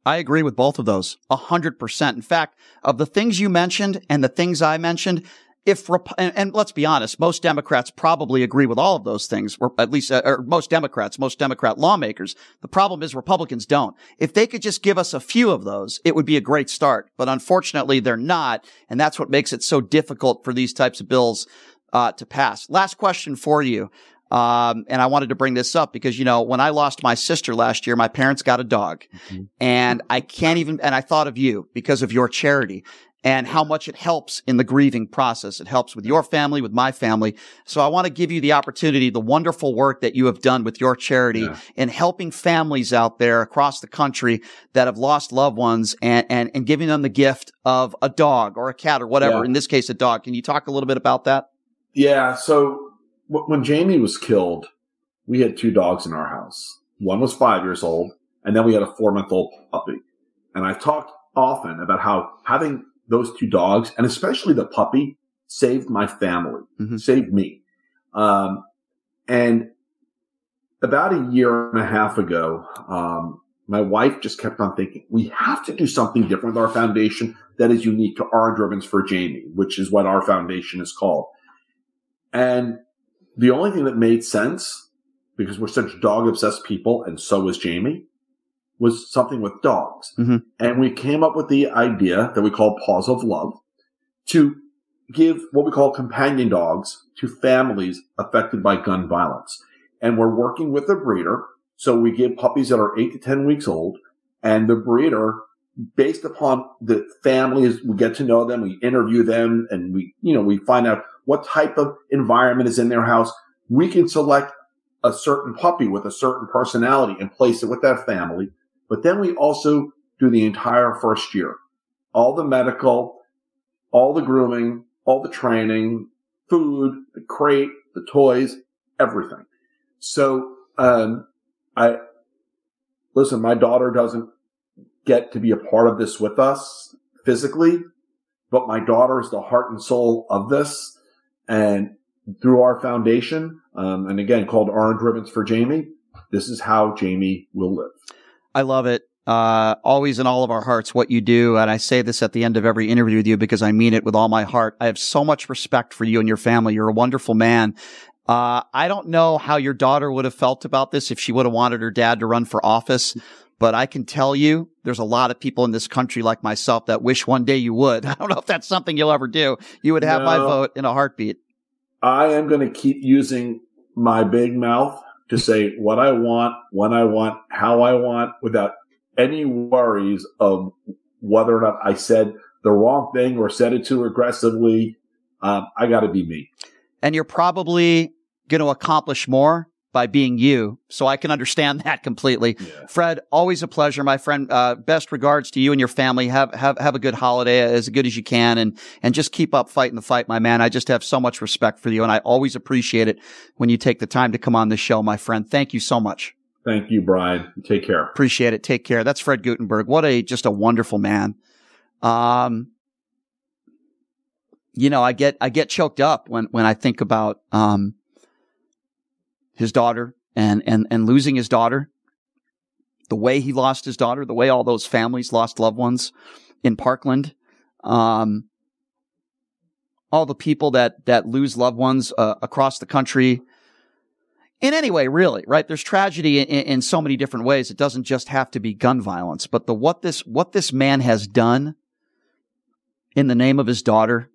I agree with both of those. A hundred percent. In fact, of the things you mentioned and the things I mentioned, if and, and, let's be honest, most Democrats probably agree with all of those things, or at least, uh, or most Democrats, most Democrat lawmakers. The problem is Republicans don't. If they could just give us a few of those, it would be a great start. But unfortunately, they're not, and that's what makes it so difficult for these types of bills uh, to pass. Last question for you. Um, and I wanted to bring this up because, you know, when I lost my sister last year, my parents got a dog mm-hmm. and I can't even, and I thought of you because of your charity and how much it helps in the grieving process. It helps with your family, with my family. So I want to give you the opportunity, the wonderful work that you have done with your charity yeah. in helping families out there across the country that have lost loved ones and, and, and giving them the gift of a dog or a cat or whatever. Yeah. In this case, a dog. Can you talk a little bit about that? Yeah. So when Jaime was killed, we had two dogs in our house. One was five years old, and then we had a four month old puppy. And I've talked often about how having those two dogs, and especially the puppy, saved my family, mm-hmm. saved me. Um, and about a year and a half ago, um, my wife just kept on thinking, we have to do something different with our foundation that is unique to Orange Ribbons for Jaime, which is what our foundation is called. And the only thing that made sense, because we're such dog obsessed people, and so was Jaime, was something with dogs. Mm-hmm. And we came up with the idea that we call Paws of Love to give what we call companion dogs to families affected by gun violence. And we're working with a breeder. So we give puppies that are eight to 10 weeks old and the breeder based upon the families, we get to know them, we interview them and we, you know, we find out what type of environment is in their house. We can select a certain puppy with a certain personality and place it with that family. But then we also do the entire first year, all the medical, all the grooming, all the training, food, the crate, the toys, everything. So, um, I, listen, my daughter doesn't get to be a part of this with us physically, but my daughter is the heart and soul of this. And through our foundation, um, and again, called Orange Ribbons for Jaime, this is how Jaime will live. I love it. Uh, always in all of our hearts what you do. And I say this at the end of every interview with you because I mean it with all my heart. I have so much respect for you and your family. You're a wonderful man. Uh, I don't know how your daughter would have felt about this if she would have wanted her dad to run for office, but I can tell you there's a lot of people in this country like myself that wish one day you would. I don't know if that's something you'll ever do. You would have no, my vote in a heartbeat. I am going to keep using my big mouth to say what I want, when I want, how I want without any worries of whether or not I said the wrong thing or said it too aggressively. Um, I got to be me. And you're probably going to accomplish more by being you. So I can understand that completely. Yeah. Fred, always a pleasure, my friend. Uh, best regards to you and your family. Have, have, have a good holiday as good as you can and, and just keep up fighting the fight, my man. I just have so much respect for you and I always appreciate it when you take the time to come on the show, my friend. Thank you so much. Thank you, Brian. Take care. Appreciate it. Take care. That's Fred Guttenberg. What a, just a wonderful man. Um, you know, I get, I get choked up when, when I think about, um, his daughter and, and, and losing his daughter, the way he lost his daughter, the way all those families lost loved ones in Parkland, um, all the people that, that lose loved ones, uh, across the country, in any way, really, right? There's tragedy in, in, so many different ways. It doesn't just have to be gun violence, but the what this what this man has done in the name of his daughter,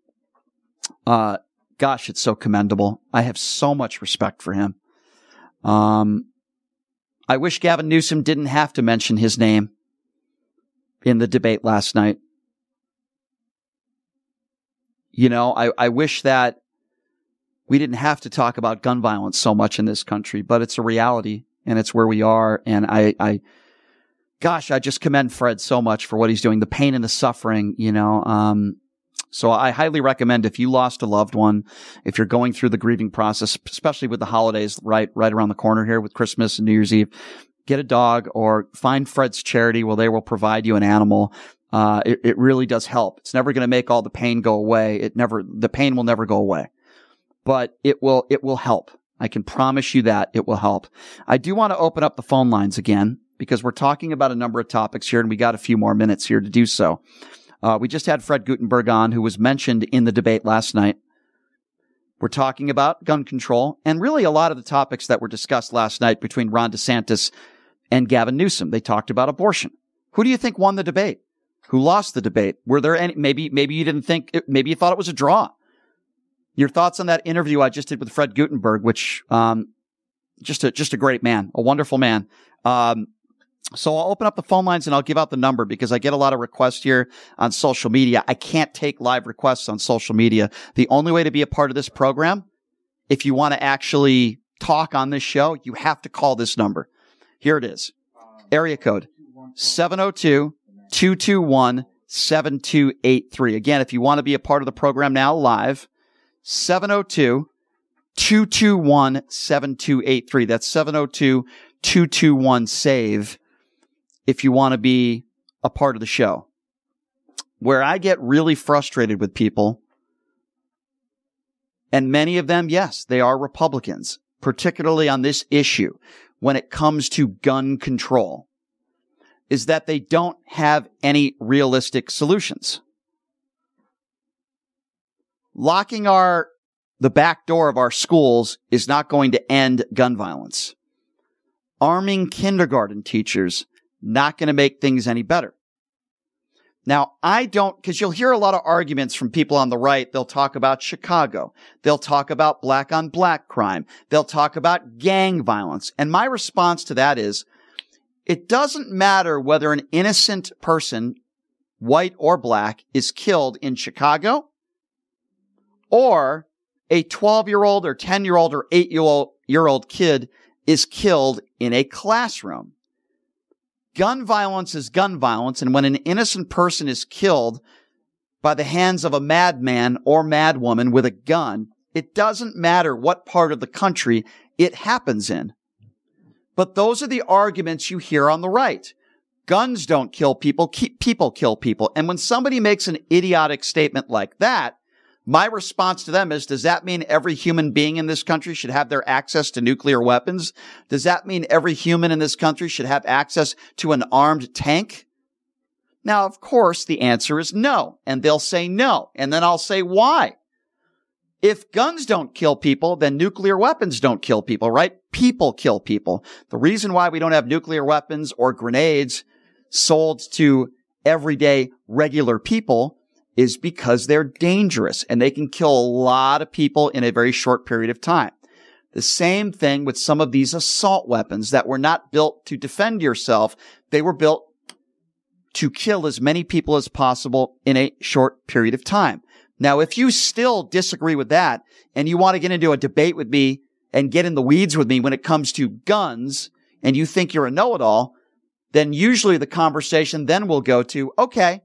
uh, gosh, it's so commendable. I have so much respect for him. Um, I wish Gavin Newsom didn't have to mention his name in the debate last night. You know, I, I wish that we didn't have to talk about gun violence so much in this country, but it's a reality and it's where we are. And I, I, gosh, I just commend Fred so much for what he's doing, the pain and the suffering, you know. Um, so I highly recommend if you lost a loved one, if you're going through the grieving process, especially with the holidays right, right around the corner here with Christmas and New Year's Eve, get a dog or find Fred's charity where they will provide you an animal. Uh, it, it really does help. It's never going to make all the pain go away. It never, the pain will never go away but it will, it will help. I can promise you that it will help. I do want to open up the phone lines again because we're talking about a number of topics here and we got a few more minutes here to do so. Uh, we just had Fred Guttenberg on who was mentioned in the debate last night. We're talking about gun control and really a lot of the topics that were discussed last night between Ron DeSantis and Gavin Newsom. They talked about abortion. Who do you think won the debate? Who lost the debate? Were there any, maybe, maybe you didn't think, maybe you thought it was a draw. Your thoughts on that interview I just did with Fred Guttenberg, which, um, just a, just a great man, a wonderful man. Um, so I'll open up the phone lines and I'll give out the number because I get a lot of requests here on social media. I can't take live requests on social media. The only way to be a part of this program, if you want to actually talk on this show, you have to call this number. Here it is. Area code 702 221 7283. Again, if you want to be a part of the program now live, 702 221 7283. That's 702 221 SAVE if you want to be a part of the show. Where I get really frustrated with people, and many of them, yes, they are Republicans, particularly on this issue when it comes to gun control, is that they don't have any realistic solutions locking our the back door of our schools is not going to end gun violence. Arming kindergarten teachers not going to make things any better. Now, I don't, cause you'll hear a lot of arguments from people on the right. They'll talk about Chicago. They'll talk about black on black crime. They'll talk about gang violence. And my response to that is, it doesn't matter whether an innocent person, white or black, is killed in Chicago or a 12 year old or 10 year old or 8 year old kid is killed in a classroom. Gun violence is gun violence. And when an innocent person is killed by the hands of a madman or madwoman with a gun, it doesn't matter what part of the country it happens in. But those are the arguments you hear on the right. Guns don't kill people, people kill people. And when somebody makes an idiotic statement like that, my response to them is, does that mean every human being in this country should have their access to nuclear weapons? Does that mean every human in this country should have access to an armed tank? Now, of course, the answer is no. And they'll say no. And then I'll say why. If guns don't kill people, then nuclear weapons don't kill people, right? People kill people. The reason why we don't have nuclear weapons or grenades sold to everyday regular people is because they're dangerous and they can kill a lot of people in a very short period of time. The same thing with some of these assault weapons that were not built to defend yourself. They were built to kill as many people as possible in a short period of time. Now, if you still disagree with that and you want to get into a debate with me and get in the weeds with me when it comes to guns and you think you're a know-it-all, then usually the conversation then will go to, okay,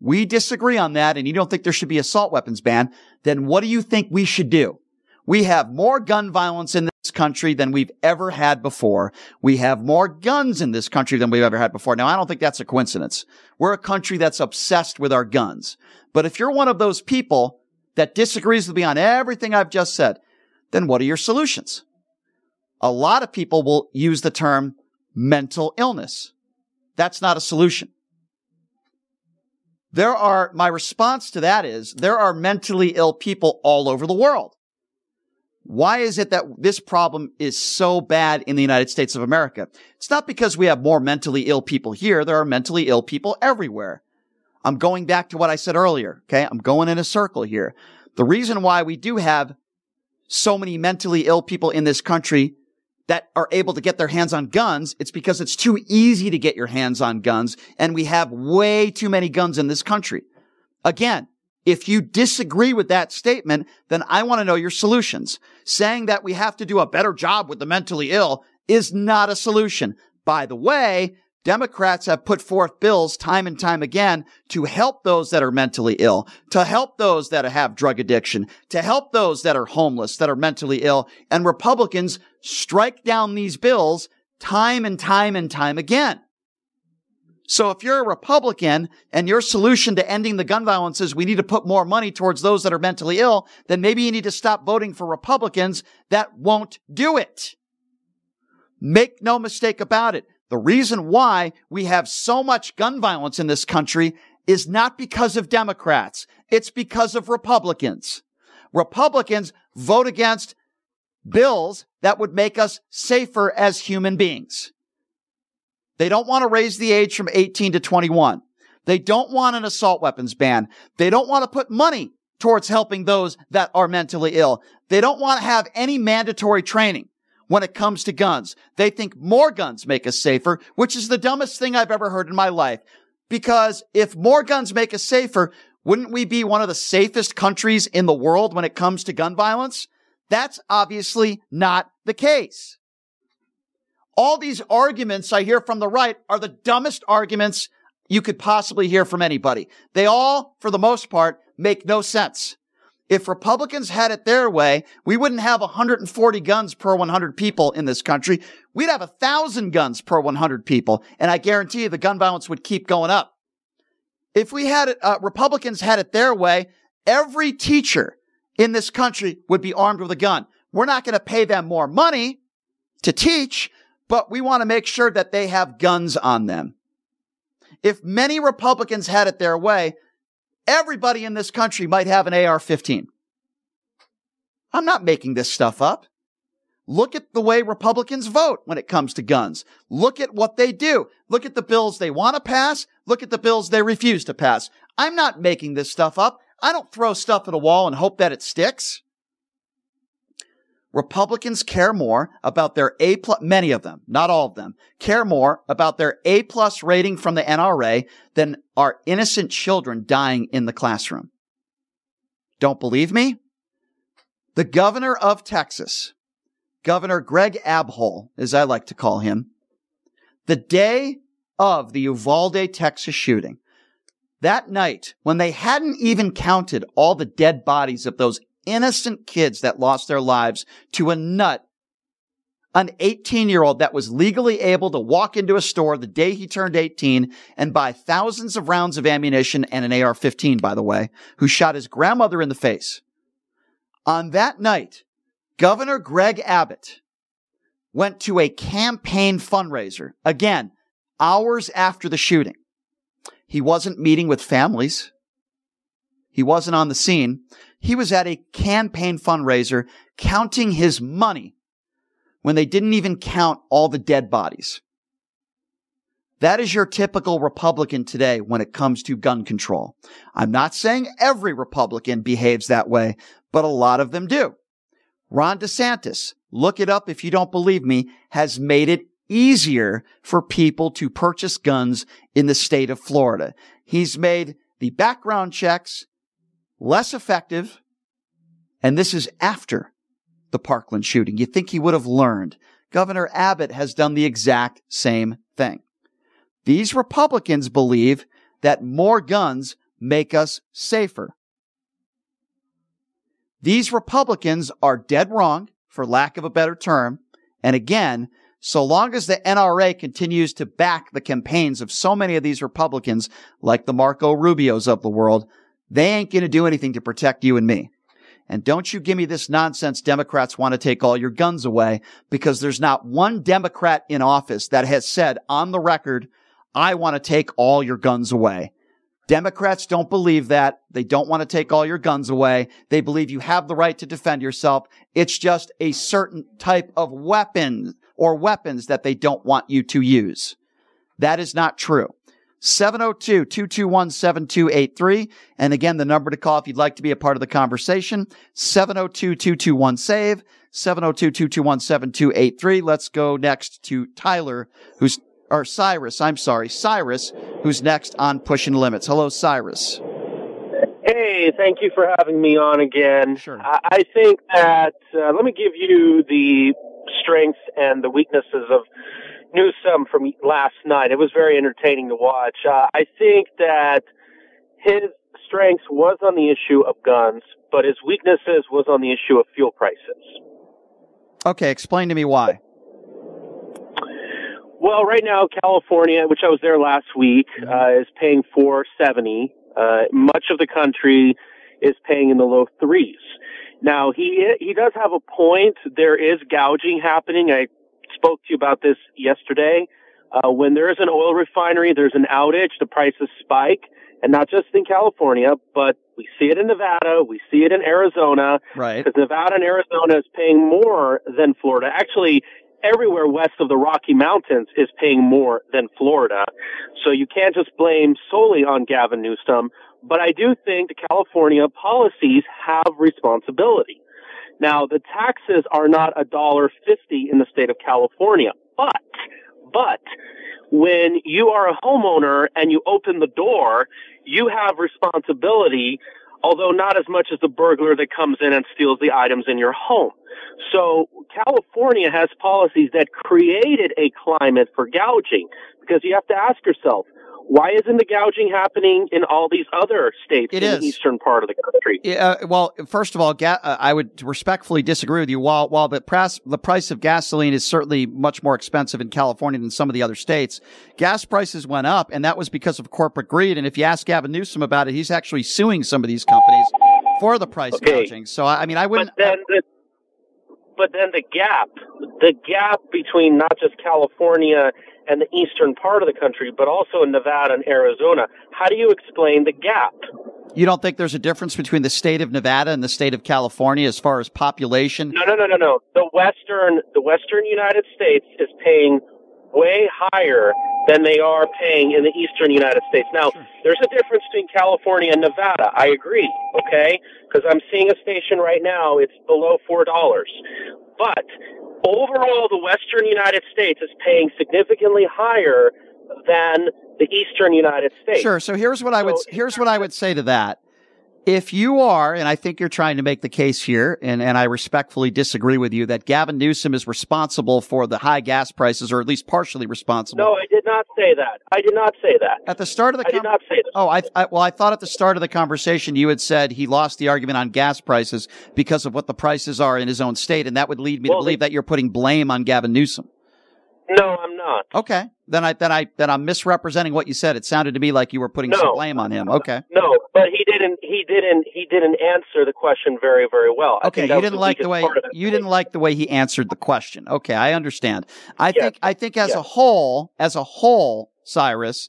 we disagree on that and you don't think there should be assault weapons ban, then what do you think we should do? We have more gun violence in this country than we've ever had before. We have more guns in this country than we've ever had before. Now, I don't think that's a coincidence. We're a country that's obsessed with our guns. But if you're one of those people that disagrees with me on everything I've just said, then what are your solutions? A lot of people will use the term mental illness. That's not a solution. There are, my response to that is there are mentally ill people all over the world. Why is it that this problem is so bad in the United States of America? It's not because we have more mentally ill people here. There are mentally ill people everywhere. I'm going back to what I said earlier. Okay. I'm going in a circle here. The reason why we do have so many mentally ill people in this country that are able to get their hands on guns, it's because it's too easy to get your hands on guns. And we have way too many guns in this country. Again, if you disagree with that statement, then I want to know your solutions. Saying that we have to do a better job with the mentally ill is not a solution. By the way, Democrats have put forth bills time and time again to help those that are mentally ill, to help those that have drug addiction, to help those that are homeless, that are mentally ill. And Republicans strike down these bills time and time and time again. So if you're a Republican and your solution to ending the gun violence is we need to put more money towards those that are mentally ill, then maybe you need to stop voting for Republicans that won't do it. Make no mistake about it. The reason why we have so much gun violence in this country is not because of Democrats. It's because of Republicans. Republicans vote against bills that would make us safer as human beings. They don't want to raise the age from 18 to 21. They don't want an assault weapons ban. They don't want to put money towards helping those that are mentally ill. They don't want to have any mandatory training when it comes to guns. They think more guns make us safer, which is the dumbest thing I've ever heard in my life. Because if more guns make us safer, wouldn't we be one of the safest countries in the world when it comes to gun violence? That's obviously not the case. All these arguments I hear from the right are the dumbest arguments you could possibly hear from anybody. They all, for the most part, make no sense. If Republicans had it their way, we wouldn't have 140 guns per 100 people in this country. We'd have a thousand guns per 100 people. And I guarantee you the gun violence would keep going up. If we had it, uh, Republicans had it their way, every teacher in this country would be armed with a gun. We're not going to pay them more money to teach, but we want to make sure that they have guns on them. If many Republicans had it their way, Everybody in this country might have an AR 15. I'm not making this stuff up. Look at the way Republicans vote when it comes to guns. Look at what they do. Look at the bills they want to pass. Look at the bills they refuse to pass. I'm not making this stuff up. I don't throw stuff at a wall and hope that it sticks. Republicans care more about their A plus, many of them, not all of them, care more about their A plus rating from the NRA than our innocent children dying in the classroom. Don't believe me? The governor of Texas, Governor Greg Abhole, as I like to call him, the day of the Uvalde, Texas shooting, that night when they hadn't even counted all the dead bodies of those innocent kids that lost their lives to a nut an 18 year old that was legally able to walk into a store the day he turned 18 and buy thousands of rounds of ammunition and an AR 15, by the way, who shot his grandmother in the face. On that night, Governor Greg Abbott went to a campaign fundraiser. Again, hours after the shooting. He wasn't meeting with families. He wasn't on the scene. He was at a campaign fundraiser counting his money when they didn't even count all the dead bodies. That is your typical Republican today when it comes to gun control. I'm not saying every Republican behaves that way, but a lot of them do. Ron DeSantis, look it up if you don't believe me, has made it easier for people to purchase guns in the state of Florida. He's made the background checks less effective. And this is after the Parkland shooting. You think he would have learned. Governor Abbott has done the exact same thing. These Republicans believe that more guns make us safer. These Republicans are dead wrong, for lack of a better term. And again, so long as the NRA continues to back the campaigns of so many of these Republicans, like the Marco Rubios of the world, they ain't going to do anything to protect you and me. And don't you give me this nonsense Democrats want to take all your guns away because there's not one Democrat in office that has said on the record, I want to take all your guns away. Democrats don't believe that. They don't want to take all your guns away. They believe you have the right to defend yourself. It's just a certain type of weapon or weapons that they don't want you to use. That is not true. 702-221-7283. And again, the number to call if you'd like to be a part of the conversation, 702-221-SAVE, 702-221-7283. Let's go next to Tyler, who's, or Cyrus, I'm sorry, Cyrus, who's next on Pushing Limits. Hello, Cyrus. Hey, thank you for having me on again. Sure. I, think that, uh, let me give you the strengths and the weaknesses of Newsom from last night. It was very entertaining to watch. Uh, I think that his strengths was on the issue of guns, but his weaknesses was on the issue of fuel prices. Okay, explain to me why. Well, right now, California, which I was there last week, uh, is paying 470. Uh, much of the country is paying in the low threes. Now, he he does have a point. There is gouging happening. I spoke to you about this yesterday. Uh, when there is an oil refinery, there's an outage, the prices spike, and not just in California, but we see it in Nevada, we see it in Arizona, Right. because Nevada and Arizona is paying more than Florida. Actually, everywhere west of the Rocky Mountains is paying more than Florida. So you can't just blame solely on Gavin Newsom, but I do think the California policies have responsibility. Now, the taxes are not a dollar fifty in the state of California, but, but, when you are a homeowner and you open the door, you have responsibility, although not as much as the burglar that comes in and steals the items in your home. So California has policies that created a climate for gouging because you have to ask yourself, why isn't the gouging happening in all these other states It in is. the eastern part of the country? Yeah, uh, well, first of all, ga- uh, I would respectfully disagree with you. While while the price the price of gasoline is certainly much more expensive in California than some of the other states, gas prices went up, and that was because of corporate greed. And if you ask Gavin Newsom about it, he's actually suing some of these companies for the price Okay. gouging. So I mean, I wouldn't. But then the, but then the gap, the gap between not just California and the eastern part of the country, but also in Nevada and Arizona. How do you explain the gap? you don't think there's a difference between the state of Nevada and the state of California as far as population? No, no, no, no, no. The western, the western United States is paying way higher than they are paying in the eastern United States. Now, there's a difference between California and Nevada. I agree. Okay, because I'm seeing a station right now. It's below four dollars, but overall, the western United States is paying significantly higher than the eastern United States. Sure. So here's what I would So- here's what I would say to that. If you are, and I think you're trying to make the case here, and, and I respectfully disagree with you, that Gavin Newsom is responsible for the high gas prices, or at least partially responsible. No, I did not say that. I did not say that. At the start of the I did not say that. Oh, I, I, well, I thought at the start of the conversation you had said he lost the argument on gas prices because of what the prices are in his own state, and that would lead me Well, to believe that you're putting blame on Gavin Newsom. No, I'm not. Okay, then I then I then I'm misrepresenting what you said. It sounded to me like you were putting some blame on him. Okay. No, but he didn't. He didn't. He didn't answer the question very, very well. I Okay, you didn't like the way you didn't like the way he answered the question. Okay, I understand. I think I think as a whole, as a whole, Cyrus,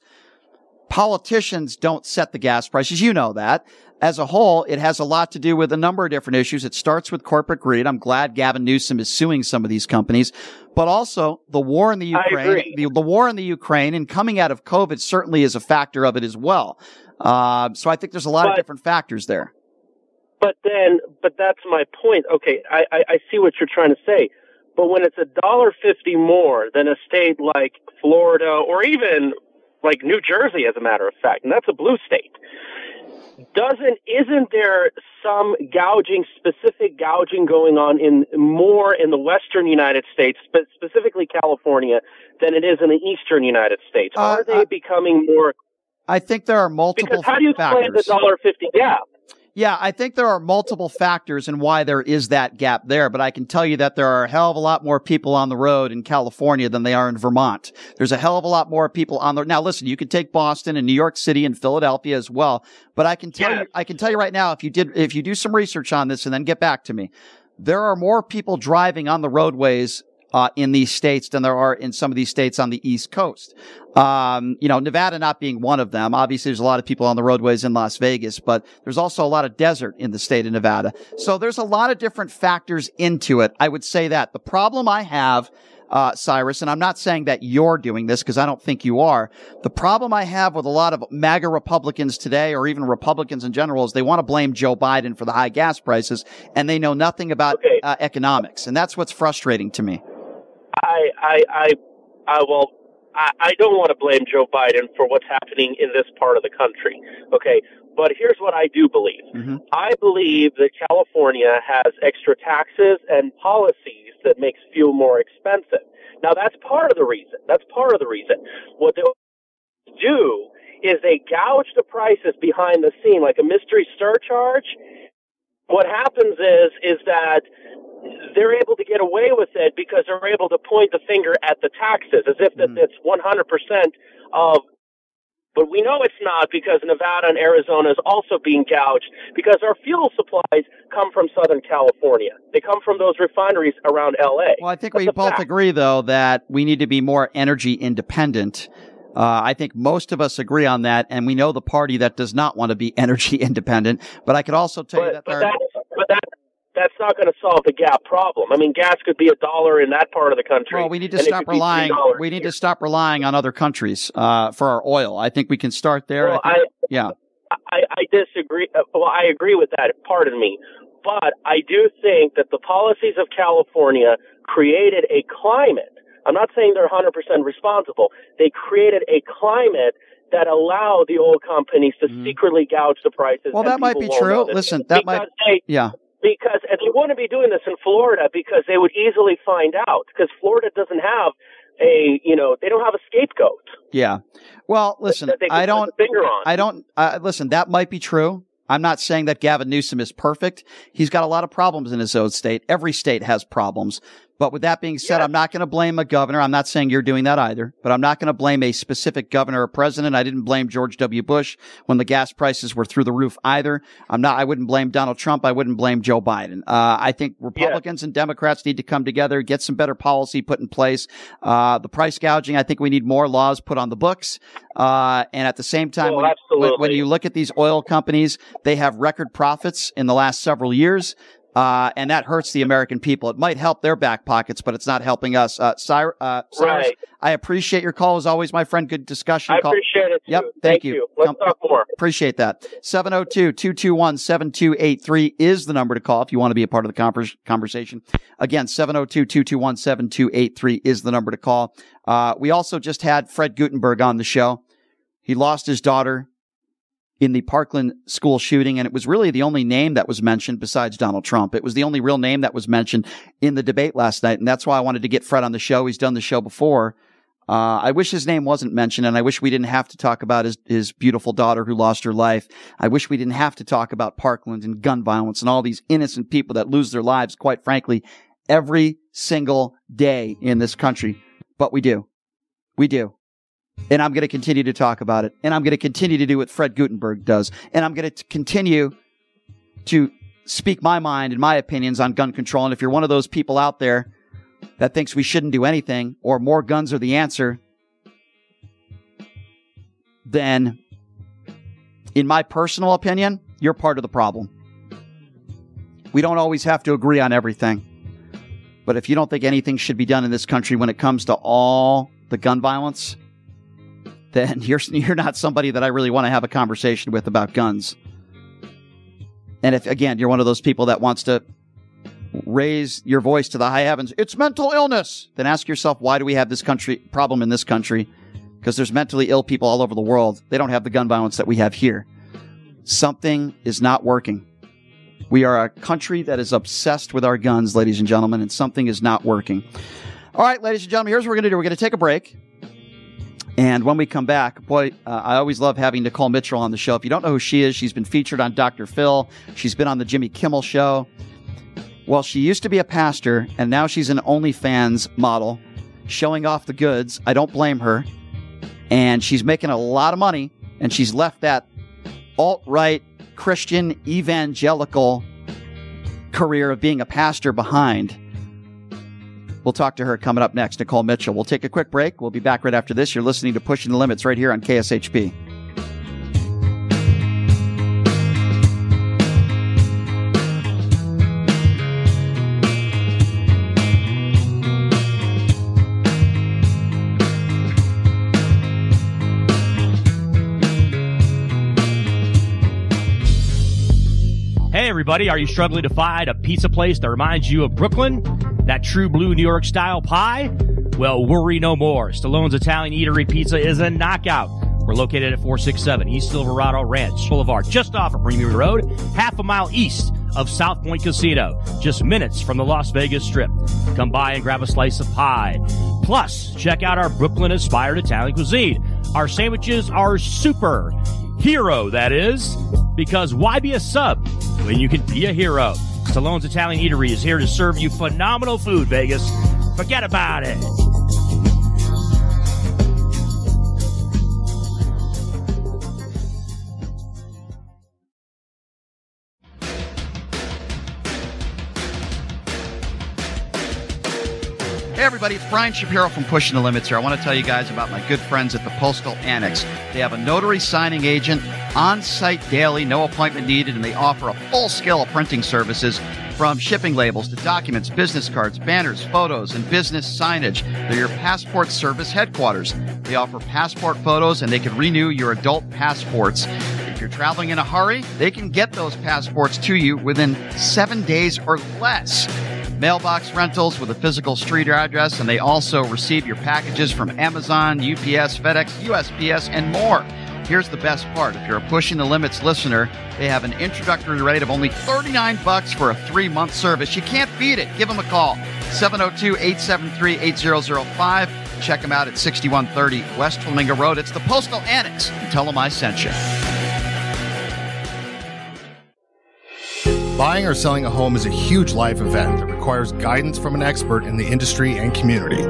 politicians don't set the gas prices. You know that. As a whole, it has a lot to do with a number of different issues. It starts with corporate greed. I'm glad Gavin Newsom is suing some of these companies, but also the war in the Ukraine, the, the war in the Ukraine and coming out of COVID certainly is a factor of it as well. Uh, so I think there's a lot of different factors there. But then, but that's my point. Okay, I, I, I see what you're trying to say. But when it's a dollar fifty more than a state like Florida or even like New Jersey, as a matter of fact, and that's a blue state, doesn't isn't there some gouging, specific gouging going on in more in the western United States, but specifically California, than it is in the eastern United States? Uh, Are they becoming more? I think there are multiple Because how do you explain the dollar fifty gap? Yeah, I think there are multiple factors in why there is that gap there, but I can tell you that there are a hell of a lot more people on the road in California than they are in Vermont. There's a hell of a lot more people on the, now listen, you could take Boston and New York City and Philadelphia as well, but I can tell you, I can tell you right now, if you did, if you do some research on this and then get back to me, there are more people driving on the roadways uh, in these states than there are in some of these states on the East Coast. Um, you know, Nevada not being one of them. Obviously, there's a lot of people on the roadways in Las Vegas, but there's also a lot of desert in the state of Nevada. So there's a lot of different factors into it. I would say that the problem I have uh, Cyrus, and I'm not saying that you're doing this because I don't think you are. The problem I have with a lot of MAGA Republicans today, or even Republicans in general, is they want to blame Joe Biden for the high gas prices, and they know nothing about Okay. uh, economics, and that's what's frustrating to me. I, I, I, I well, I, I don't want to blame Joe Biden for what's happening in this part of the country. Okay. But here's what I do believe. Mhm. I believe that California has extra taxes and policies that makes fuel more expensive. Now that's part of the reason. That's part of the reason. What they do is they gouge the prices behind the scene like a mystery surcharge. What happens is, is that they're able to get away with it because they're able to point the finger at the taxes as if that Mhm. it's 100% of but we know it's not because Nevada and Arizona is also being gouged because our fuel supplies come from Southern California. They come from those refineries around LA. Well, I think That's we both fact. agree, though, that we need to be more energy independent. Uh, I think most of us agree on that, and we know the party that does not want to be energy independent. But I could also tell you that there that's but that that's not going to solve the gap problem. I mean, gas could be a dollar in that part of the country. Well, we need to stop relying. $3 We need to stop relying on other countries uh, for our oil. I think we can start there. Well, I think- I, yeah, I, I disagree. uh, Well, I agree with that. Pardon me. But I do think that the policies of California created a climate. I'm not saying they're 100% responsible. They created a climate that allowed the oil companies to Mhm. secretly gouge the prices. Well, that might be true. Listen, that because might- They, yeah. Because and they wouldn't be doing this in Florida because they would easily find out because Florida doesn't have a you know they don't have a scapegoat Yeah. Well, listen, I don't. finger on. I don't. Uh, listen, that might be true. I'm not saying that Gavin Newsom is perfect. He's got a lot of problems in his own state. Every state has problems. But with that being said, Yes. I'm not going to blame a governor. I'm not saying you're doing that either, but I'm not going to blame a specific governor or president. I didn't blame George W. Bush when the gas prices were through the roof either. I'm not, I wouldn't blame Donald Trump. I wouldn't blame Joe Biden. Uh, I think Republicans and Democrats need to come together, get some better policy put in place. Uh, the price gouging, I think we need more laws put on the books. Uh, and at the same time, Oh, when, when, when you look at these oil companies, they have record profits in the last several years. Uh, and that hurts the American people. It might help their back pockets, but it's not helping us. Uh, Cyrus, uh, Cyrus, Right. I appreciate your call as always, my friend. Good discussion. I Call- appreciate it. Too. Yep, thank you. Let's Come- talk more. Appreciate that. 702-221-7283 is the number to call if you want to be a part of the convers- conversation. Again, 702-221-7283 is the number to call. Uh, we also just had Fred Guttenberg on the show. He lost his daughter. In the Parkland school shooting. And it was really the only name that was mentioned besides Donald Trump. It was the only real name that was mentioned in the debate last night. And that's why I wanted to get Fred on the show. He's done the show before. Uh, I wish his name wasn't mentioned, and I wish we didn't have to talk about his, his beautiful daughter who lost her life. I wish we didn't have to talk about Parkland and gun violence and all these innocent people that lose their lives, quite frankly, every single day in this country. But we do. We do. And I'm going to continue to talk about it. And I'm going to continue to do what Fred Guttenberg does. And I'm going to continue to speak my mind and my opinions on gun control. And if you're one of those people out there that thinks we shouldn't do anything or more guns are the answer, then in my personal opinion, you're part of the problem. We don't always have to agree on everything. But if you don't think anything should be done in this country when it comes to all the gun violence, then you're you're not somebody that I really want to have a conversation with about guns. And if again you're one of those people that wants to raise your voice to the high heavens, it's mental illness, then ask yourself why do we have this country problem in this country? Because there's mentally ill people all over the world. They don't have the gun violence that we have here. Something is not working. We are a country that is obsessed with our guns, ladies and gentlemen, and something is not working. All right, ladies and gentlemen, here's what we're going to do. We're going to take a break. And when we come back, boy, uh, I always love having Nikole Mitchell on the show. If you don't know who she is, she's been featured on Dr. Phil. She's been on the Jimmy Kimmel show. Well, she used to be a pastor, and now she's an OnlyFans model, showing off the goods. I don't blame her. And she's making a lot of money, and she's left that alt right Christian evangelical career of being a pastor behind. We'll talk to her coming up next, Nikole Mitchell. We'll take a quick break. We'll be back right after this. You're listening to Pushing the Limits right here on KSHP. Everybody, are you struggling to find a pizza place that reminds you of Brooklyn? That true blue New York style pie? Well, worry no more. Stallone's Italian Eatery Pizza is a knockout. We're located at 467 East Silverado Ranch Boulevard, just off of Premier Road, half a mile east of South Point Casino, just minutes from the Las Vegas Strip. Come by and grab a slice of pie. Plus, check out our Brooklyn inspired Italian cuisine. Our sandwiches are super. Hero, that is. Because why be a sub when you can be a hero? Stallone's Italian Eatery is here to serve you phenomenal food, Vegas. Forget about it. Everybody, it's Brian Shapiro from Pushing the Limits here. I want to tell you guys about my good friends at the Postal Annex. They have a notary signing agent on site daily, no appointment needed, and they offer a full scale of printing services from shipping labels to documents, business cards, banners, photos, and business signage. They're your passport service headquarters. They offer passport photos and they can renew your adult passports. If you're traveling in a hurry, they can get those passports to you within seven days or less mailbox rentals with a physical street address, and they also receive your packages from Amazon, UPS, FedEx, USPS, and more. Here's the best part. If you're a Pushing the Limits listener, they have an introductory rate of only 39 bucks for a three-month service. You can't beat it. Give them a call. 702-873-8005. Check them out at 6130 West Flamingo Road. It's the Postal Annex. Tell them I sent you. Buying or selling a home is a huge life event that requires guidance from an expert in the industry and community.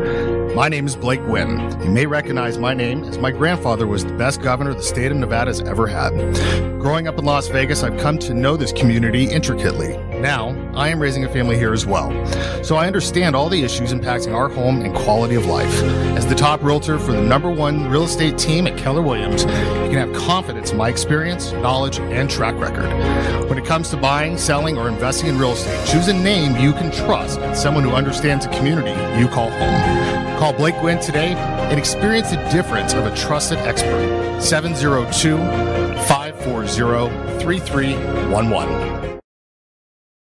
My name is Blake Guinn. You may recognize my name as my grandfather was the best governor the state of Nevada has ever had. Growing up in Las Vegas, I've come to know this community intricately. Now, I am raising a family here as well. So I understand all the issues impacting our home and quality of life. As the top realtor for the number one real estate team at Keller Williams, you can have confidence in my experience, knowledge, and track record. When it comes to buying, selling, or investing in real estate, choose a name you can trust and someone who understands the community you call home. Call Blake Guinn today and experience the difference of a trusted expert. 702 540 3311.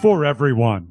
for everyone.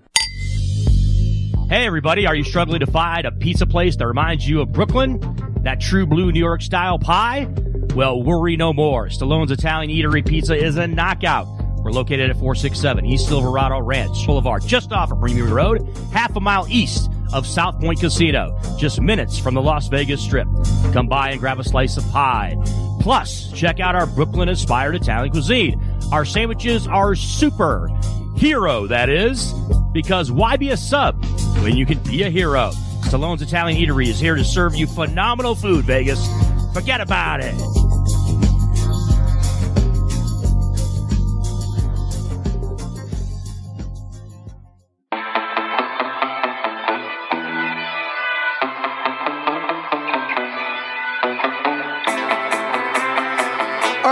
Hey, everybody, are you struggling to find a pizza place that reminds you of Brooklyn? That true blue New York style pie? Well, worry no more. Stallone's Italian Eatery Pizza is a knockout. We're located at 467 East Silverado Ranch Boulevard, just off of Premier Road, half a mile east of South Point Casino, just minutes from the Las Vegas Strip. Come by and grab a slice of pie. Plus, check out our Brooklyn inspired Italian cuisine. Our sandwiches are super. Hero, that is. Because why be a sub when you can be a hero? Stallone's Italian Eatery is here to serve you phenomenal food, Vegas. Forget about it.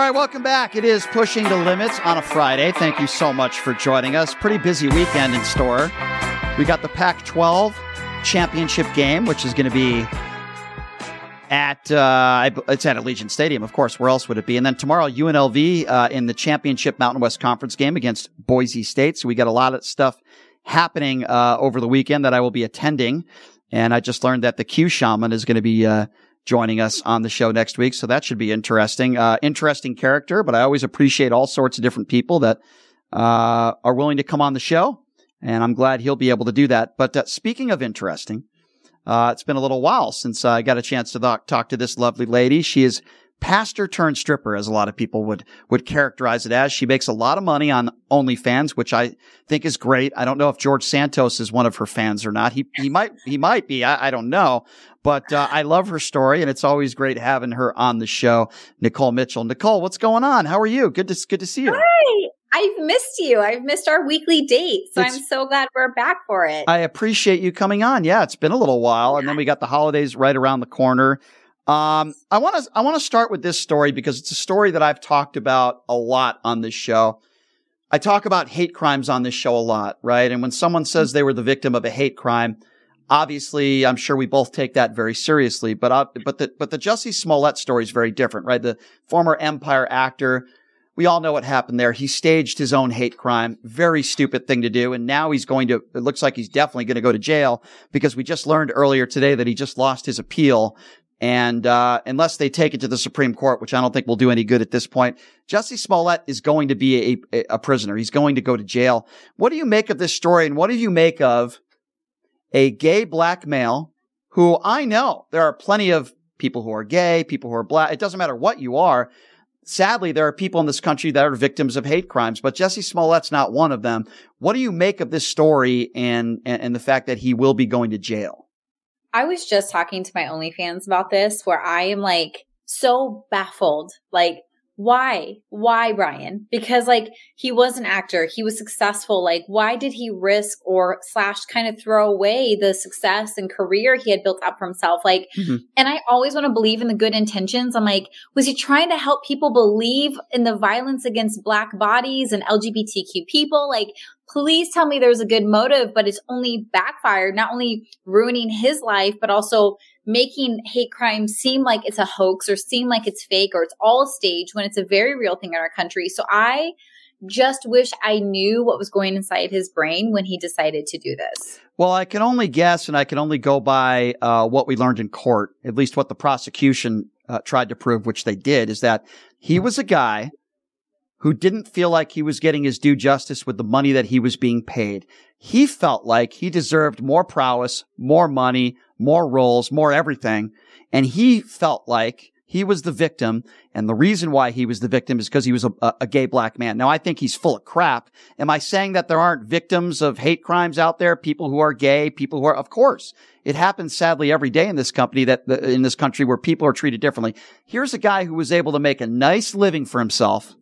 Right, welcome back. It is Pushing the Limits on a Friday. Thank you so much for joining us. Pretty busy weekend in store. We got the Pac 12 championship game, which is going to be at uh, it's at Allegiant Stadium, of course. Where else would it be? And then tomorrow, UNLV uh, in the championship Mountain West Conference game against Boise State. So we got a lot of stuff happening uh, over the weekend that I will be attending. And I just learned that the Q Shaman is going to be uh, joining us on the show next week. So that should be interesting. Uh, interesting character, but I always appreciate all sorts of different people that uh, are willing to come on the show. And I'm glad he'll be able to do that. But uh, speaking of interesting, uh, it's been a little while since I got a chance to talk, talk to this lovely lady. She is pastor turned stripper, as a lot of people would would characterize it as. She makes a lot of money on OnlyFans, which I think is great. I don't know if George Santos is one of her fans or not. He he might he might be. I, I don't know, but uh, I love her story, and it's always great having her on the show. Nikole Mitchell. Nikole, what's going on? How are you? Good to good to see you. Hi. I've missed you. I've missed our weekly date. So it's, I'm so glad we're back for it. I appreciate you coming on. Yeah, it's been a little while. And then we got the holidays right around the corner. Um, I want to, I want to start with this story because it's a story that I've talked about a lot on this show. I talk about hate crimes on this show a lot, right? And when someone says they were the victim of a hate crime, obviously, I'm sure we both take that very seriously. But, uh, but the, but the Jussie Smollett story is very different, right? The former Empire actor we all know what happened there. He staged his own hate crime. Very stupid thing to do. And now he's going to, it looks like he's definitely going to go to jail because we just learned earlier today that he just lost his appeal. And, uh, unless they take it to the Supreme Court, which I don't think will do any good at this point, Jussie Smollett is going to be a, a prisoner. He's going to go to jail. What do you make of this story? And what do you make of a gay black male who I know there are plenty of people who are gay, people who are black. It doesn't matter what you are sadly, there are people in this country that are victims of hate crimes, but Jussie Smollett's not one of them. What do you make of this story and, and, and the fact that he will be going to jail? I was just talking to my OnlyFans about this where I am like so baffled. Like, why? Why, Brian? Because like he was an actor, he was successful. Like, why did he risk or slash kind of throw away the success and career he had built up for himself? Like, mm-hmm. and I always want to believe in the good intentions. I'm like, was he trying to help people believe in the violence against black bodies and LGBTQ people? Like, please tell me there's a good motive, but it's only backfired, not only ruining his life, but also making hate crime seem like it's a hoax or seem like it's fake or it's all staged when it's a very real thing in our country. So I just wish I knew what was going inside his brain when he decided to do this. Well, I can only guess and I can only go by uh, what we learned in court, at least what the prosecution uh, tried to prove, which they did, is that he was a guy who didn't feel like he was getting his due justice with the money that he was being paid. He felt like he deserved more prowess, more money, more roles, more everything. And he felt like he was the victim. And the reason why he was the victim is because he was a, a, gay black man. Now, I think he's full of crap. Am I saying that there aren't victims of hate crimes out there? People who are gay, people who are, of course, it happens sadly every day in this company that, in this country where people are treated differently. Here's a guy who was able to make a nice living for himself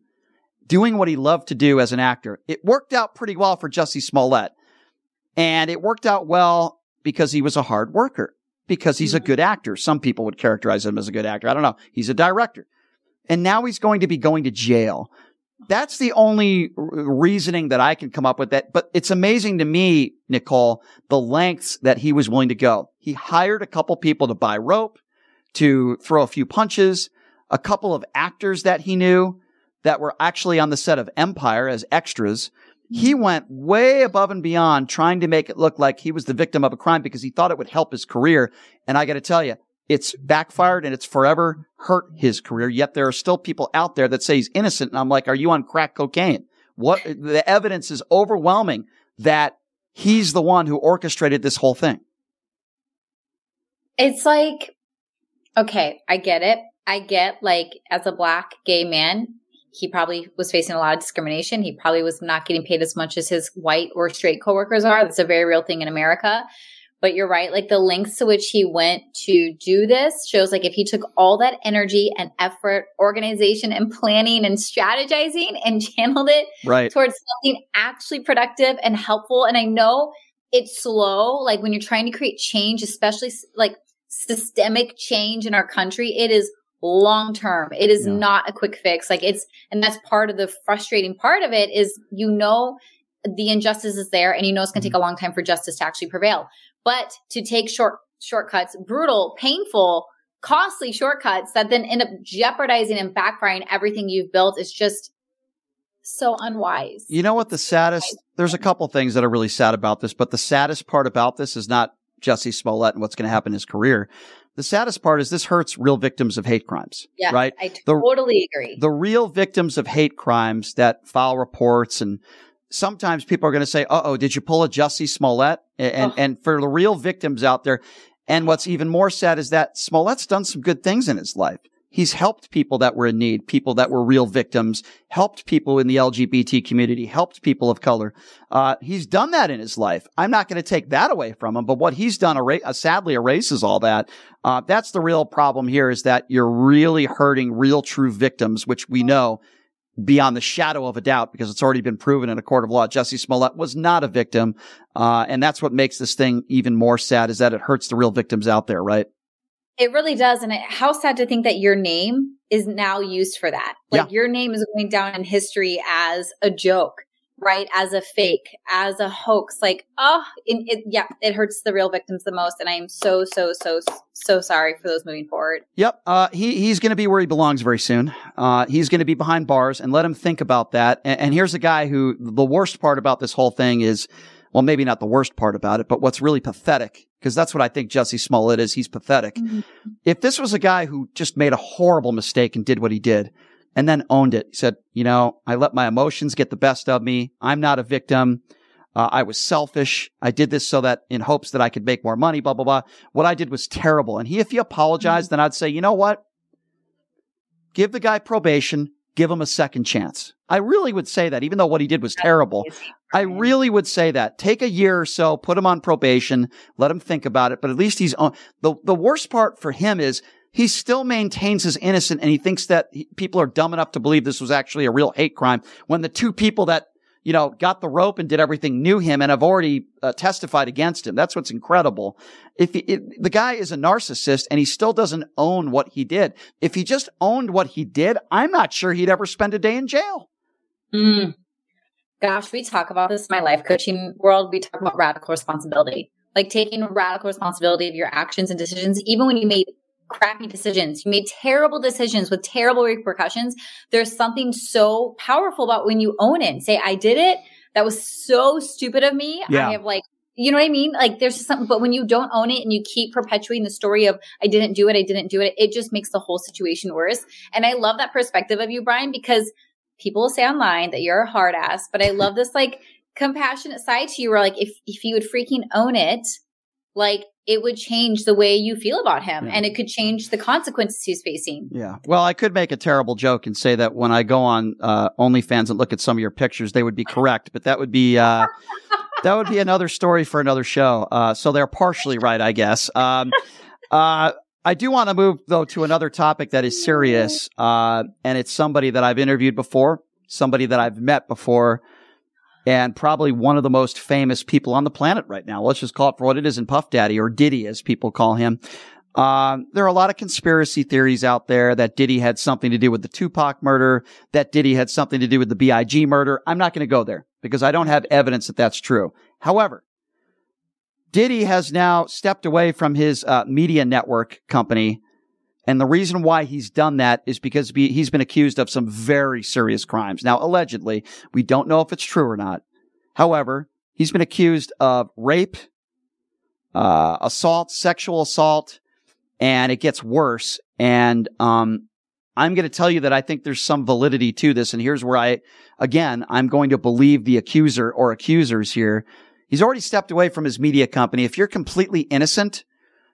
doing what he loved to do as an actor. It worked out pretty well for Jussie Smollett. And it worked out well because he was a hard worker because he's a mm-hmm. good actor. Some people would characterize him as a good actor. I don't know. He's a director. And now he's going to be going to jail. That's the only reasoning that I can come up with that. But it's amazing to me, Nikole, the lengths that he was willing to go. He hired a couple people to buy rope, to throw a few punches, a couple of actors that he knew that were actually on the set of Empire as extras he mm-hmm. went way above and beyond trying to make it look like he was the victim of a crime because he thought it would help his career. And I got to tell you, it's backfired and it's forever hurt his career. Yet there are still people out there that say he's innocent. And I'm like, are you on crack cocaine? What the evidence is overwhelming that he's the one who orchestrated this whole thing. It's like, okay, I get it. I get like as a black gay man, he probably was facing a lot of discrimination. He probably was not getting paid as much as his white or straight coworkers are. That's a very real thing in America. But you're right. Like the lengths to which he went to do this shows like if he took all that energy and effort, organization and planning and strategizing and channeled it right. towards something actually productive and helpful. And I know it's slow. Like when you're trying to create change, especially like systemic change in our country, it is long term. It is yeah. not a quick fix. Like it's, and that's part of the frustrating part of it is you know the injustice is there and you know it's going to mm-hmm. take a long time for justice to actually prevail. But to take short shortcuts, brutal, painful, costly shortcuts that then end up jeopardizing and backfiring everything you've built is just so unwise. You know what the saddest there's a couple things that are really sad about this, but the saddest part about this is not Jussie Smollett and what's going to happen in his career. The saddest part is this hurts real victims of hate crimes. Yeah, right. I totally the, agree. The real victims of hate crimes that file reports and sometimes people are going to say, "Uh oh, did you pull a Jussie Smollett?" And oh. and for the real victims out there, and what's even more sad is that Smollett's done some good things in his life. He's helped people that were in need, people that were real victims, helped people in the LGBT community, helped people of color. Uh, he's done that in his life. I'm not going to take that away from him, but what he's done er- uh, sadly erases all that. Uh, that's the real problem here is that you're really hurting real true victims, which we know beyond the shadow of a doubt because it's already been proven in a court of law. Jussie Smollett was not a victim. Uh, and that's what makes this thing even more sad is that it hurts the real victims out there, right? It really does. And it, how sad to think that your name is now used for that. Like yeah. your name is going down in history as a joke, right? As a fake, as a hoax. Like, oh, it, it, yeah, it hurts the real victims the most. And I am so, so, so, so sorry for those moving forward. Yep. Uh, he, he's going to be where he belongs very soon. Uh, he's going to be behind bars and let him think about that. And, and here's a guy who the worst part about this whole thing is, well, maybe not the worst part about it, but what's really pathetic because that's what I think Jussie Smollett is. He's pathetic. Mm-hmm. If this was a guy who just made a horrible mistake and did what he did and then owned it, he said, you know, I let my emotions get the best of me. I'm not a victim. Uh, I was selfish. I did this so that in hopes that I could make more money, blah, blah, blah. What I did was terrible. And he, if he apologized, mm-hmm. then I'd say, you know what? Give the guy probation, give him a second chance. I really would say that, even though what he did was terrible. I mm-hmm. really would say that. Take a year or so, put him on probation, let him think about it. But at least he's on. The, the worst part for him is he still maintains his innocence and he thinks that he, people are dumb enough to believe this was actually a real hate crime when the two people that you know, got the rope and did everything, knew him and have already uh, testified against him. That's what's incredible. If, he, the guy is a narcissist and he still doesn't own what he did, if he just owned what he did, I'm not sure he'd ever spend a day in jail. Mm. Gosh, we talk about this in my life coaching world. We talk about radical responsibility, like taking radical responsibility of your actions and decisions, even when you made crappy decisions. You made terrible decisions with terrible repercussions. There's something so powerful about when you own it and say, I did it. That was so stupid of me. Yeah. I have like, you know what I mean? Like there's just something, but when you don't own it and you keep perpetuating the story of, I didn't do it, I didn't do it, it just makes the whole situation worse. And I love that perspective of you, Brian, because people will say online that you're a hard ass, but I love this like compassionate side to you where like if if you would freaking own it, like it would change the way you feel about him Yeah. and it could change the consequences he's facing. Yeah. Well, I could make a terrible joke and say that when I go on uh, OnlyFans and look at some of your pictures, they would be correct, but that would be uh, that would be another story for another show. Uh, so they're partially right, I guess. Um, uh, I do want to move though to another topic that is serious, uh, and it's somebody that I've interviewed before, somebody that I've met before, and probably one of the most famous people on the planet right now. Let's just call it for what it is in Puff Daddy or Diddy, as people call him. Um, there are a lot of conspiracy theories out there that Diddy had something to do with the Tupac murder, that Diddy had something to do with the BIG murder. I'm not going to go there because I don't have evidence that that's true. However, Diddy has now stepped away from his uh, media network company. And the reason why he's done that is because he's been accused of some very serious crimes. Now, allegedly, we don't know if it's true or not. However, he's been accused of rape, uh, assault, sexual assault, and it gets worse. And, um, I'm going to tell you that I think there's some validity to this. And here's where I, again, I'm going to believe the accuser or accusers here. He's already stepped away from his media company. If you're completely innocent,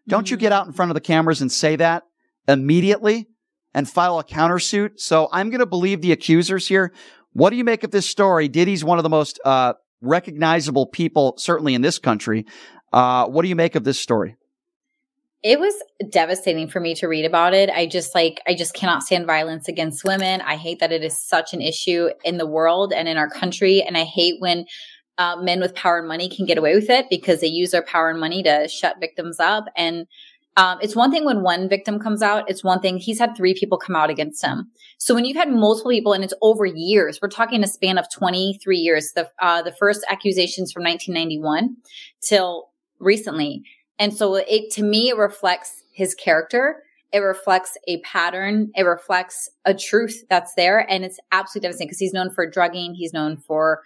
don't you get out in front of the cameras and say that immediately and file a countersuit? So I'm going to believe the accusers here. What do you make of this story? Diddy's one of the most, uh, recognizable people, certainly in this country. Uh, what do you make of this story? It was devastating for me to read about it. I just like, I just cannot stand violence against women. I hate that it is such an issue in the world and in our country. And I hate when uh, men with power and money can get away with it because they use their power and money to shut victims up. And um, it's one thing when one victim comes out. It's one thing he's had three people come out against him. So when you've had multiple people and it's over years, we're talking a span of 23 years. The uh, the first accusations from 1991 till recently, and so it to me it reflects his character. It reflects a pattern. It reflects a truth that's there, and it's absolutely devastating because he's known for drugging. He's known for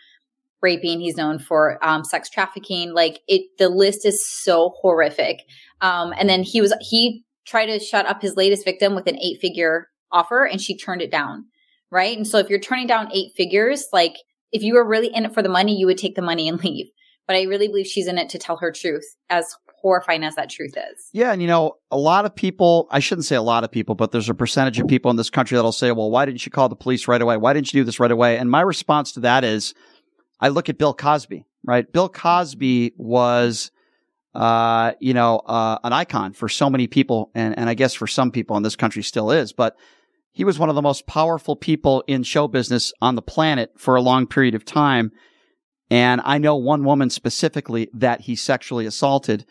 raping. He's known for um, sex trafficking. Like it, the list is so horrific. Um, and then he was he tried to shut up his latest victim with an eight figure offer, and she turned it down. Right. And so if you're turning down eight figures, like if you were really in it for the money, you would take the money and leave. But I really believe she's in it to tell her truth, as horrifying as that truth is. Yeah, and you know, a lot of people, I shouldn't say a lot of people, but there's a percentage of people in this country that'll say, well, why didn't you call the police right away? Why didn't you do this right away? And my response to that is, I look at Bill Cosby, right? Bill Cosby was, uh, you know, uh, an icon for so many people, and, and I guess for some people in this country still is, but he was one of the most powerful people in show business on the planet for a long period of time. And I know one woman specifically that he sexually assaulted.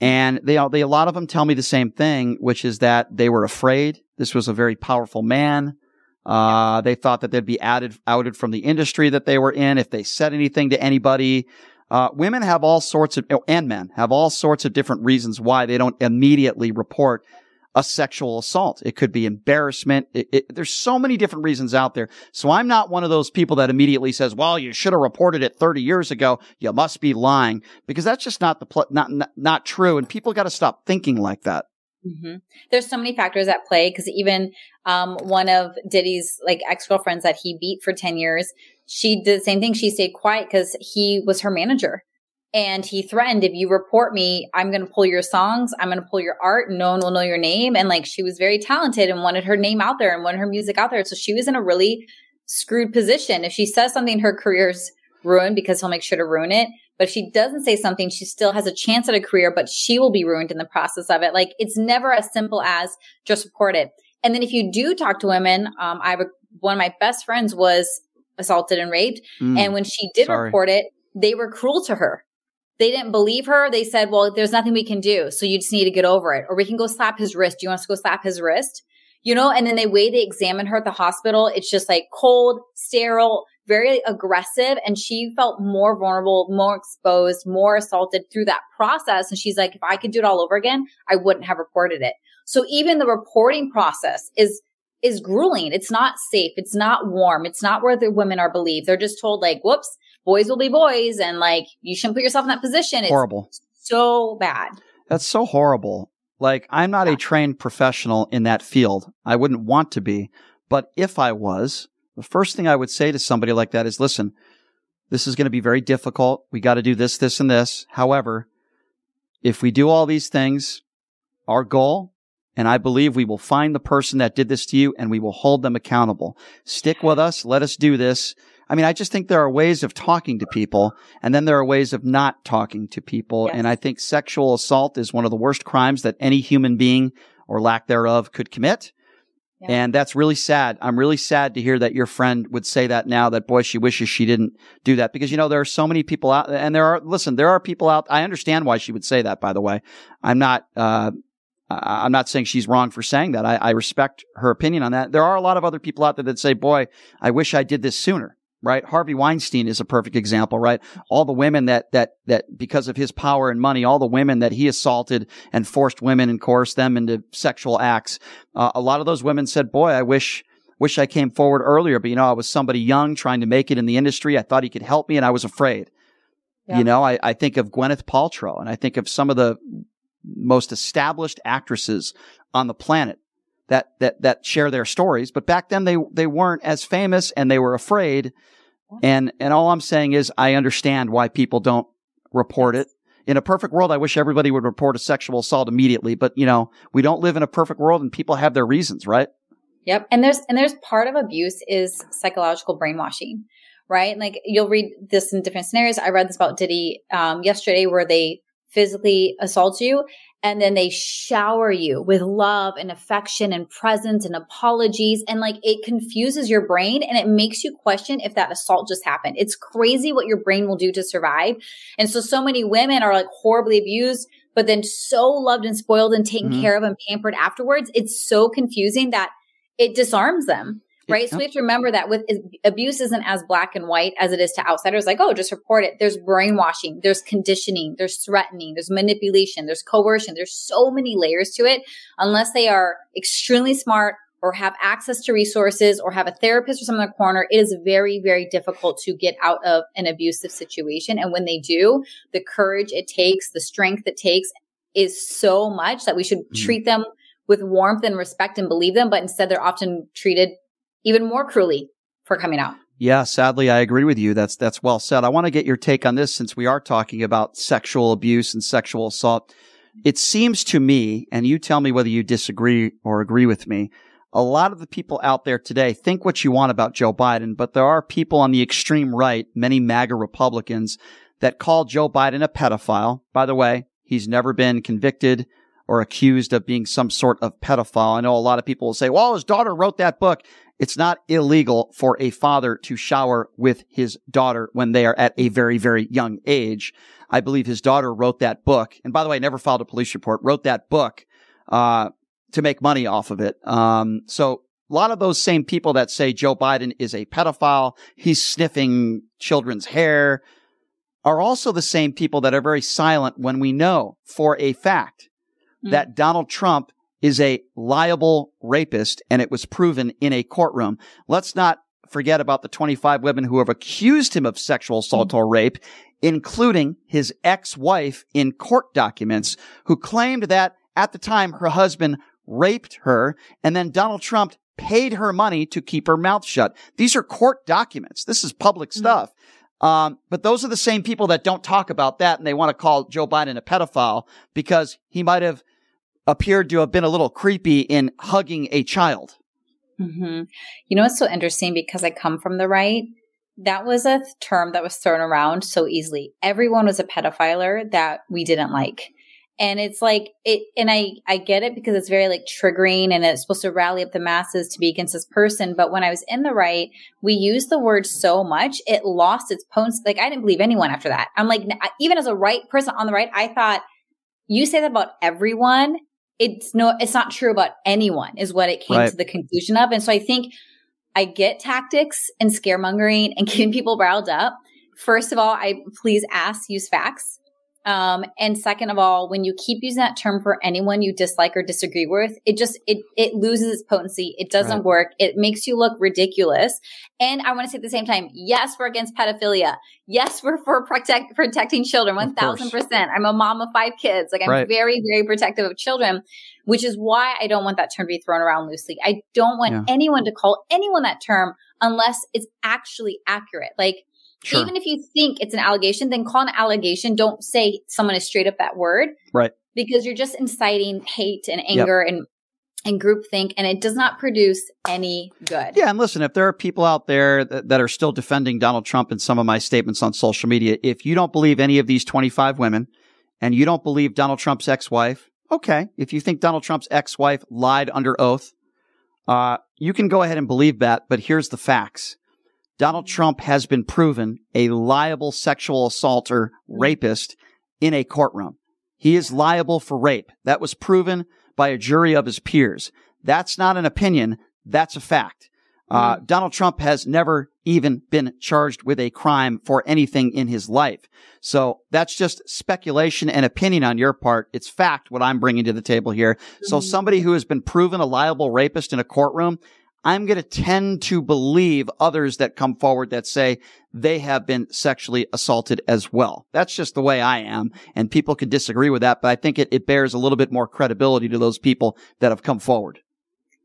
And they, they, a lot of them tell me the same thing, which is that they were afraid. This was a very powerful man. Uh, they thought that they'd be added, outed from the industry that they were in if they said anything to anybody. Uh, women have all sorts of, and men have all sorts of different reasons why they don't immediately report a sexual assault. It could be embarrassment. It, it, there's so many different reasons out there. So I'm not one of those people that immediately says, well, you should have reported it 30 years ago. You must be lying because that's just not the, pl- not, not, not true. And people got to stop thinking like that. Mm-hmm. There's so many factors at play because even um, one of Diddy's like ex girlfriends that he beat for 10 years, she did the same thing. She stayed quiet because he was her manager. And he threatened, if you report me, I'm going to pull your songs. I'm going to pull your art. No one will know your name. And like, she was very talented and wanted her name out there and wanted her music out there. So she was in a really screwed position. If she says something, her career's ruined because he'll make sure to ruin it. But if she doesn't say something, she still has a chance at a career, but she will be ruined in the process of it. Like, it's never as simple as just report it. And then if you do talk to women, um, I have a, one of my best friends was assaulted and raped. Mm, and when she did sorry. report it, they were cruel to her they didn't believe her. They said, well, there's nothing we can do. So you just need to get over it. Or we can go slap his wrist. Do you want us to go slap his wrist? You know, and then the way they examine her at the hospital, it's just like cold, sterile, very aggressive. And she felt more vulnerable, more exposed, more assaulted through that process. And she's like, if I could do it all over again, I wouldn't have reported it. So even the reporting process is is grueling. It's not safe. It's not warm. It's not where the women are believed. They're just told like, whoops, boys will be boys. And like, you shouldn't put yourself in that position. It's Horrible. so bad. That's so horrible. Like, I'm not a trained professional in that field. I wouldn't want to be. But if I was, the first thing I would say to somebody like that is, listen, this is going to be very difficult. We got to do this, this, and this. However, if we do all these things, our goal, and I believe we will find the person that did this to you and we will hold them accountable. Stick with us. Let us do this. I mean, I just think there are ways of talking to people and then there are ways of not talking to people. Yes. And I think sexual assault is one of the worst crimes that any human being or lack thereof could commit. And that's really sad. I'm really sad to hear that your friend would say that now that boy, she wishes she didn't do that because, you know, there are so many people out and there are, listen, there are people out. I understand why she would say that, by the way. I'm not, uh, I'm not saying she's wrong for saying that. I, I respect her opinion on that. There are a lot of other people out there that say, boy, I wish I did this sooner right? Harvey Weinstein is a perfect example, right? All the women that, that, that because of his power and money, all the women that he assaulted and forced women and coerced them into sexual acts. Uh, a lot of those women said, boy, I wish, wish I came forward earlier, but you know, I was somebody young trying to make it in the industry. I thought he could help me and I was afraid. Yeah. You know, I, I think of Gwyneth Paltrow and I think of some of the most established actresses on the planet that that that share their stories. But back then they they weren't as famous and they were afraid. And and all I'm saying is I understand why people don't report it. In a perfect world, I wish everybody would report a sexual assault immediately. But you know, we don't live in a perfect world, and people have their reasons, right? Yep. And there's and there's part of abuse is psychological brainwashing right? Like you'll read this in different scenarios. I read this about Diddy um, yesterday where they physically assault you and then they shower you with love and affection and presence and apologies and like it confuses your brain and it makes you question if that assault just happened. It's crazy what your brain will do to survive. And so so many women are like horribly abused but then so loved and spoiled and taken mm-hmm. care of and pampered afterwards. It's so confusing that it disarms them right? So we have to remember that with abuse isn't as black and white as it is to outsiders. Like, oh, just report it. There's brainwashing, there's conditioning, there's threatening, there's manipulation, there's coercion. There's so many layers to it. Unless they are extremely smart or have access to resources or have a therapist or someone in the corner, it is very, very difficult to get out of an abusive situation. And when they do, the courage it takes, the strength it takes is so much that we should mm. treat them with warmth and respect and believe them. But instead, they're often treated even more cruelly for coming out. Yeah, sadly, I agree with you. That's that's well said. I want to get your take on this since we are talking about sexual abuse and sexual assault. It seems to me, and you tell me whether you disagree or agree with me. A lot of the people out there today think what you want about Joe Biden, but there are people on the extreme right, many MAGA Republicans, that call Joe Biden a pedophile. By the way, he's never been convicted or accused of being some sort of pedophile. I know a lot of people will say, well, his daughter wrote that book. It's not illegal for a father to shower with his daughter when they are at a very, very young age. I believe his daughter wrote that book. And by the way, never filed a police report, wrote that book, uh, to make money off of it. Um, so a lot of those same people that say Joe Biden is a pedophile, he's sniffing children's hair, are also the same people that are very silent when we know for a fact mm. that Donald Trump is a liable rapist and it was proven in a courtroom. Let's not forget about the 25 women who have accused him of sexual assault or rape, including his ex-wife in court documents who claimed that at the time her husband raped her and then Donald Trump paid her money to keep her mouth shut. These are court documents. This is public mm-hmm. stuff. Um, but those are the same people that don't talk about that and they want to call Joe Biden a pedophile because he might have appeared to have been a little creepy in hugging a child. Mm-hmm. You know, it's so interesting because I come from the right. That was a term that was thrown around so easily. Everyone was a pedophiler that we didn't like. And it's like it, and I, I get it because it's very like triggering and it's supposed to rally up the masses to be against this person. But when I was in the right, we used the word so much, it lost its potency. Like I didn't believe anyone after that. I'm like, even as a right person on the right, I thought you say that about everyone it's no, it's not true about anyone is what it came right. to the conclusion of. And so I think I get tactics and scaremongering and getting people riled up. First of all, I please ask, use facts. Um, and second of all, when you keep using that term for anyone you dislike or disagree with, it just it it loses its potency. It doesn't Right. work. It makes you look ridiculous. And I want to say at the same time, yes, we're against pedophilia. Yes, we're for protect protecting children. One thousand percent. I'm a mom of five kids. Like I'm Right. very very protective of children, which is why I don't want that term to be thrown around loosely. I don't want Yeah. anyone to call anyone that term unless it's actually accurate. Like Sure. even if you think it's an allegation, then call an allegation. Don't say someone is straight up that word Right. because you're just inciting hate and anger and and groupthink, and it does not produce any good. Yeah, and listen, if there are people out there that, that are still defending Donald Trump in some of my statements on social media, if you don't believe any of these 25 women and you don't believe Donald Trump's ex-wife, okay. If you think Donald Trump's ex-wife lied under oath, uh, you can go ahead and believe that, but here's the facts. Donald Trump has been proven a liable sexual assaulter, hmm. rapist in a courtroom. He is liable for rape. That was proven by a jury of his peers. That's not an opinion. That's a fact. Uh, hmm. Donald Trump has never even been charged with a crime for anything in his life. So that's just speculation and opinion on your part. It's fact what I'm bringing to the table here. So hmm. somebody who has been proven a liable rapist in a courtroom, I'm going to tend to believe others that come forward that say they have been sexually assaulted as well. That's just the way I am. And people could disagree with that, but I think it, it bears a little bit more credibility to those people that have come forward.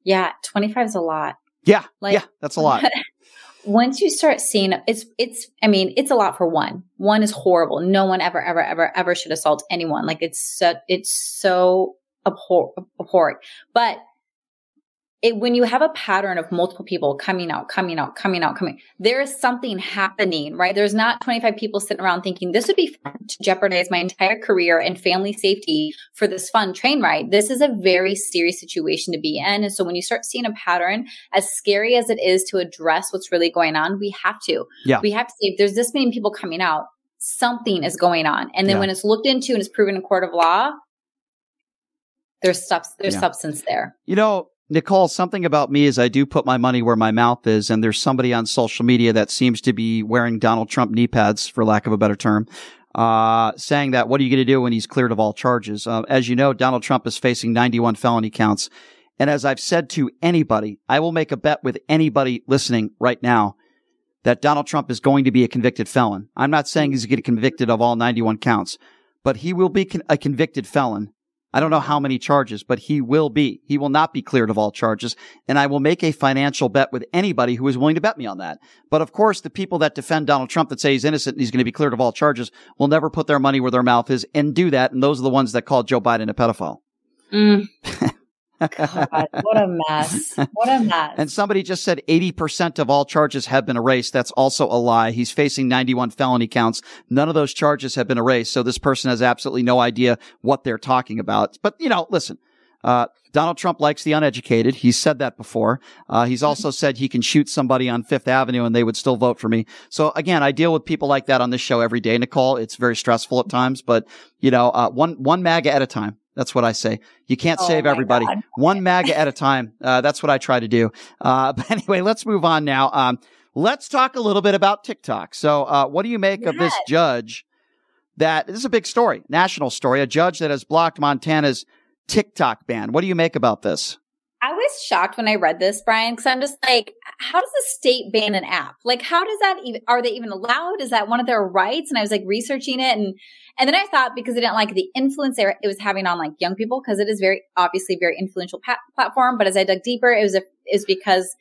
Yeah, 25 is a lot. Yeah. Like- yeah. That's a lot. Once you start seeing it's it's I mean, it's a lot for one. One is horrible. No one ever ever ever ever should assault anyone. Like it's so it's so abhor- abhorrent. But it, when you have a pattern of multiple people coming out, coming out, coming out, coming, there is something happening, right? There's not 25 people sitting around thinking this would be fun to jeopardize my entire career and family safety for this fun train ride. This is a very serious situation to be in. And so when you start seeing a pattern, as scary as it is to address what's really going on, we have to. Yeah. We have to say if there's this many people coming out, something is going on. And then Yeah. when it's looked into and it's proven in court of law, there's subs- there's Yeah. substance there. You know, Nikole, something about me is I do put my money where my mouth is, and there's somebody on social media that seems to be wearing Donald Trump knee pads, for lack of a better term, uh, saying that what are you going to do when he's cleared of all charges? Uh, as you know, Donald Trump is facing 91 felony counts. And as I've said to anybody, I will make a bet with anybody listening right now that Donald Trump is going to be a convicted felon. I'm not saying he's going to get convicted of all 91 counts, but he will be con- a convicted felon. I don't know how many charges, but he will be. He will not be cleared of all charges. And I will make a financial bet with anybody who is willing to bet me on that. But of course, the people that defend Donald Trump that say he's innocent and he's going to be cleared of all charges will never put their money where their mouth is and do that. And those are the ones that call Joe Biden a pedophile. Mm. God, what a mess. What a mess. And somebody just said 80% of all charges have been erased. That's also a lie. He's facing 91 felony counts. None of those charges have been erased. So this person has absolutely no idea what they're talking about. But, you know, listen, uh, Donald Trump likes the uneducated. He's said that before. Uh, he's also said he can shoot somebody on Fifth Avenue and they would still vote for me. So again, I deal with people like that on this show every day, Nikole. It's very stressful at times, but you know, uh, one, one MAGA at a time. That's what I say. You can't Oh save everybody. God. One MAGA at a time. Uh, that's what I try to do. Uh, but anyway, let's move on now. Um, let's talk a little bit about TikTok. So, uh, what do you make of this judge that this is a big story, national story, a judge that has blocked Montana's TikTok ban. What do you make about this? Shocked when I read this, Brian, because I'm just like, how does the state ban an app? Like, how does that even, are they even allowed? Is that one of their rights? And I was like researching it and, and then I thought because I didn't like the influence it was having on like young people, because it is very, obviously very influential pa- platform. But as I dug deeper, it was, a, it was because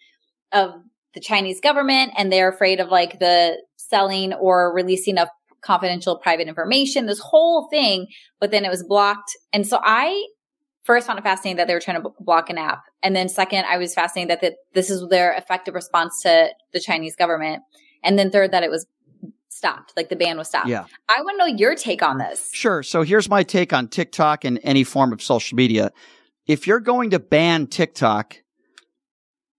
of the Chinese government and they're afraid of like the selling or releasing of confidential private information, this whole thing. But then it was blocked. And so I, first found it fascinating that they were trying to block an app. And then second, I was fascinated that the, this is their effective response to the Chinese government. And then third, that it was stopped, like the ban was stopped. Yeah. I want to know your take on this. Sure. So here's my take on TikTok and any form of social media. If you're going to ban TikTok,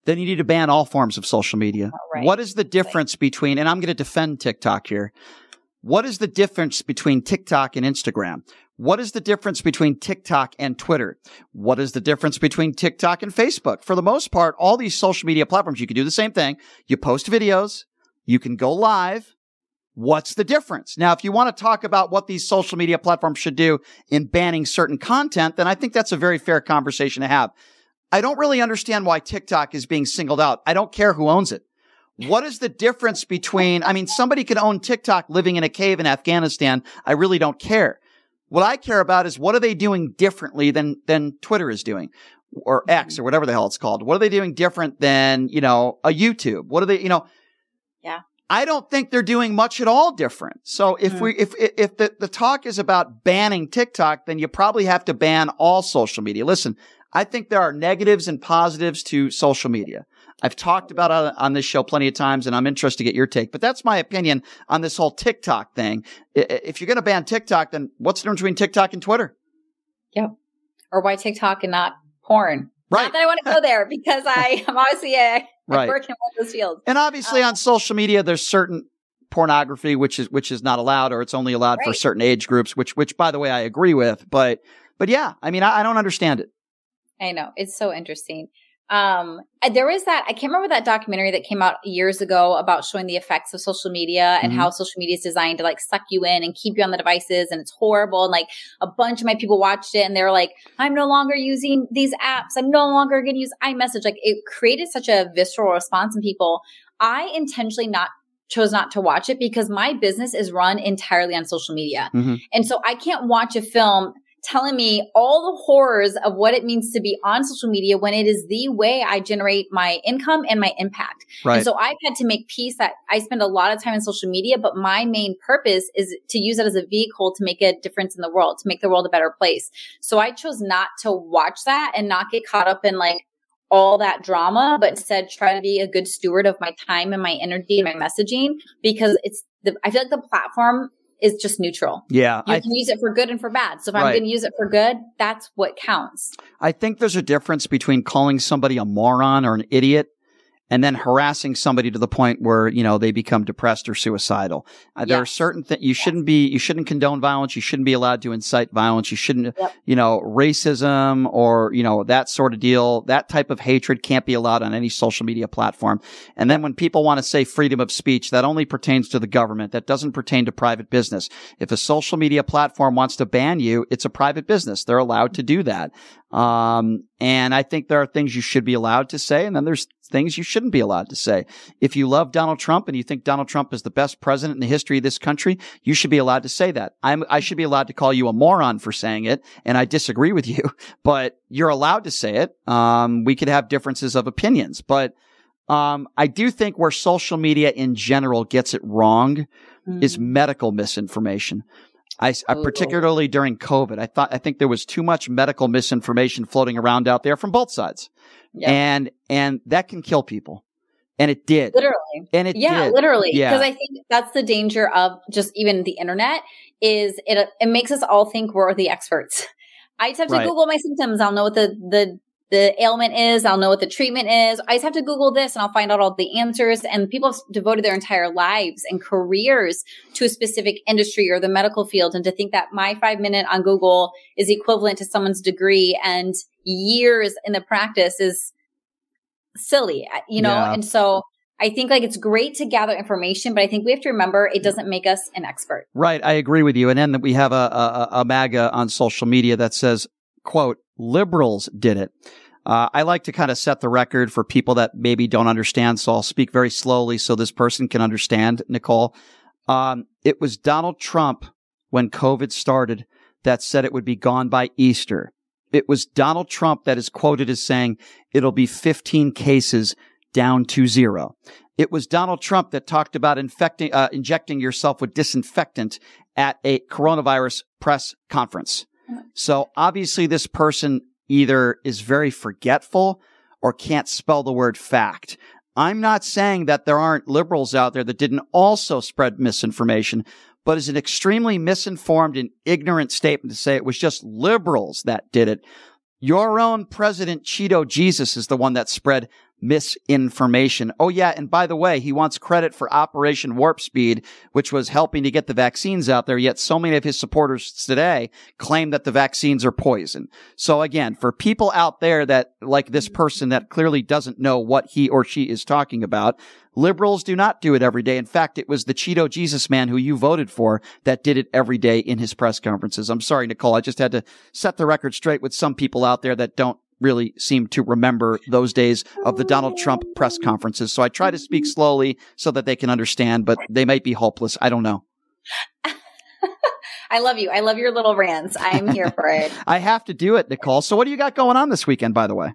then you need to ban all forms of social media. right. What is the difference between, and I'm going to defend TikTok here. What is the difference between TikTok and Instagram? What is the difference between TikTok and Twitter? What is the difference between TikTok and Facebook? For the most part, all these social media platforms, you can do the same thing. You post videos, you can go live, What's the difference? Now, if you want to talk about what these social media platforms should do in banning certain content, then I think that's a very fair conversation to have. I don't really understand why TikTok is being singled out. I don't care who owns it. What is the difference between, I mean, somebody could own TikTok living in a cave in Afghanistan. I really don't care. What I care about is what are they doing differently than, than Twitter is doing or mm-hmm. X or whatever the hell it's called? What are they doing different than, you know, a YouTube? What are they, you know, Yeah. I don't think they're doing much at all different. So if mm-hmm. we, if, if the, the talk is about banning TikTok, then you probably have to ban all social media. Listen, I think there are negatives and positives to social media. I've talked about it on this show plenty of times and I'm interested to get your take, but that's my opinion on this whole TikTok thing. If you're going to ban TikTok, then what's the difference between TikTok and Twitter? Yep. Or why TikTok and not porn? Right. Not that I want to go there because I am obviously a Right. I work in one of those fields. And obviously um, on social media, there's certain pornography, which is, which is not allowed or it's only allowed for certain age groups, which, which by the way, I agree with. But, but yeah, I mean, I, I don't understand it. I know it's so interesting. Um, there was that I can't remember that documentary that came out years ago about showing the effects of social media and Mhm. how social media is designed to like suck you in and keep you on the devices, and it's horrible. And like a bunch of my people watched it, and they were like, "I'm no longer using these apps. I'm no longer going to use iMessage." Like it created such a visceral response in people. I intentionally not chose not to watch it because my business is run entirely on social media. Mm-hmm. And so I can't watch a film telling me all the horrors of what it means to be on social media when it is the way I generate my income and my impact. Right. And so I've had to make peace that I spend a lot of time on social media, but my main purpose is to use it as a vehicle to make a difference in the world, to make the world a better place. So I chose not to watch that and not get caught up in like all that drama, but instead try to be a good steward of my time and my energy and my messaging because it's the, I feel like the platform is just neutral. Yeah. You I, can use it for good and for bad. So if I'm going to use it for good, that's what counts. I think there's a difference between calling somebody a moron or an idiot and then harassing somebody to the point where, you know, they become depressed or suicidal. Uh, there are certain things you shouldn't be, you shouldn't condone violence. You shouldn't be allowed to incite violence. You shouldn't, you know, racism or, you know, that sort of deal. That type of hatred can't be allowed on any social media platform. And then when people want to say freedom of speech, that only pertains to the government. That doesn't pertain to private business. If a social media platform wants to ban you, it's a private business. They're allowed to do that. Um, and I think there are things you should be allowed to say, and then there's things you shouldn't be allowed to say. If you love Donald Trump and you think Donald Trump is the best president in the history of this country, you should be allowed to say that. I'm, I should be allowed to call you a moron for saying it, and I disagree with you, but you're allowed to say it. Um, we could have differences of opinions, but um, I do think where social media in general gets it wrong is medical misinformation. I particularly during COVID, I thought I think there was too much medical misinformation floating around out there from both sides, Yeah. and and that can kill people, and it did. Literally. And it yeah, did. literally. Yeah. Because I think that's the danger of just even the internet is it it makes us all think we're the experts. I just have to Right. Google my symptoms. I'll know what the the the ailment is. I'll know what the treatment is. I just have to Google this and I'll find out all the answers. And people have devoted their entire lives and careers to a specific industry or the medical field. And to think that my five minute on Google is equivalent to someone's degree and years in the practice is silly, uh, you know? Yeah. And so I think like it's great to gather information, but I think we have to remember it doesn't make us an expert. Right, I agree with you. And then that we have a, a, a MAGA on social media that says, "quote Liberals did it." Uh, I like to kind of set the record for people that maybe don't understand, so I'll speak very slowly so this person can understand. Nikole, um, it was Donald Trump when COVID started that said it would be gone by Easter. It was Donald Trump that is quoted as saying it'll be 15 cases down to zero. It was Donald Trump that talked about infecting, uh, injecting yourself with disinfectant at a coronavirus press conference. So obviously this person either is very forgetful or can't spell the word fact. I'm not saying that there aren't liberals out there that didn't also spread misinformation, but is an extremely misinformed and ignorant statement to say it was just liberals that did it. Your own president, Cheeto Jesus, is the one that spread misinformation. Oh yeah, and by the way, he wants credit for Operation Warp Speed, which was helping to get the vaccines out there, yet so many of his supporters today claim that the vaccines are poison. So again, for people out there that, like this person that clearly doesn't know what he or she is talking about, Liberals do not do it every day. In fact, it was the Cheeto Jesus man who you voted for that did it every day in his press conferences. I'm sorry, Nikole. I just had to set the record straight with some people out there that don't really seem to remember those days of the Donald Trump press conferences. So I try to speak mm-hmm. slowly so that they can understand, but they might be hopeless. I don't know. I love you. I love your little rants. I'm here for it. I have to do it, Nikole. So what do you got going on this weekend, by the way?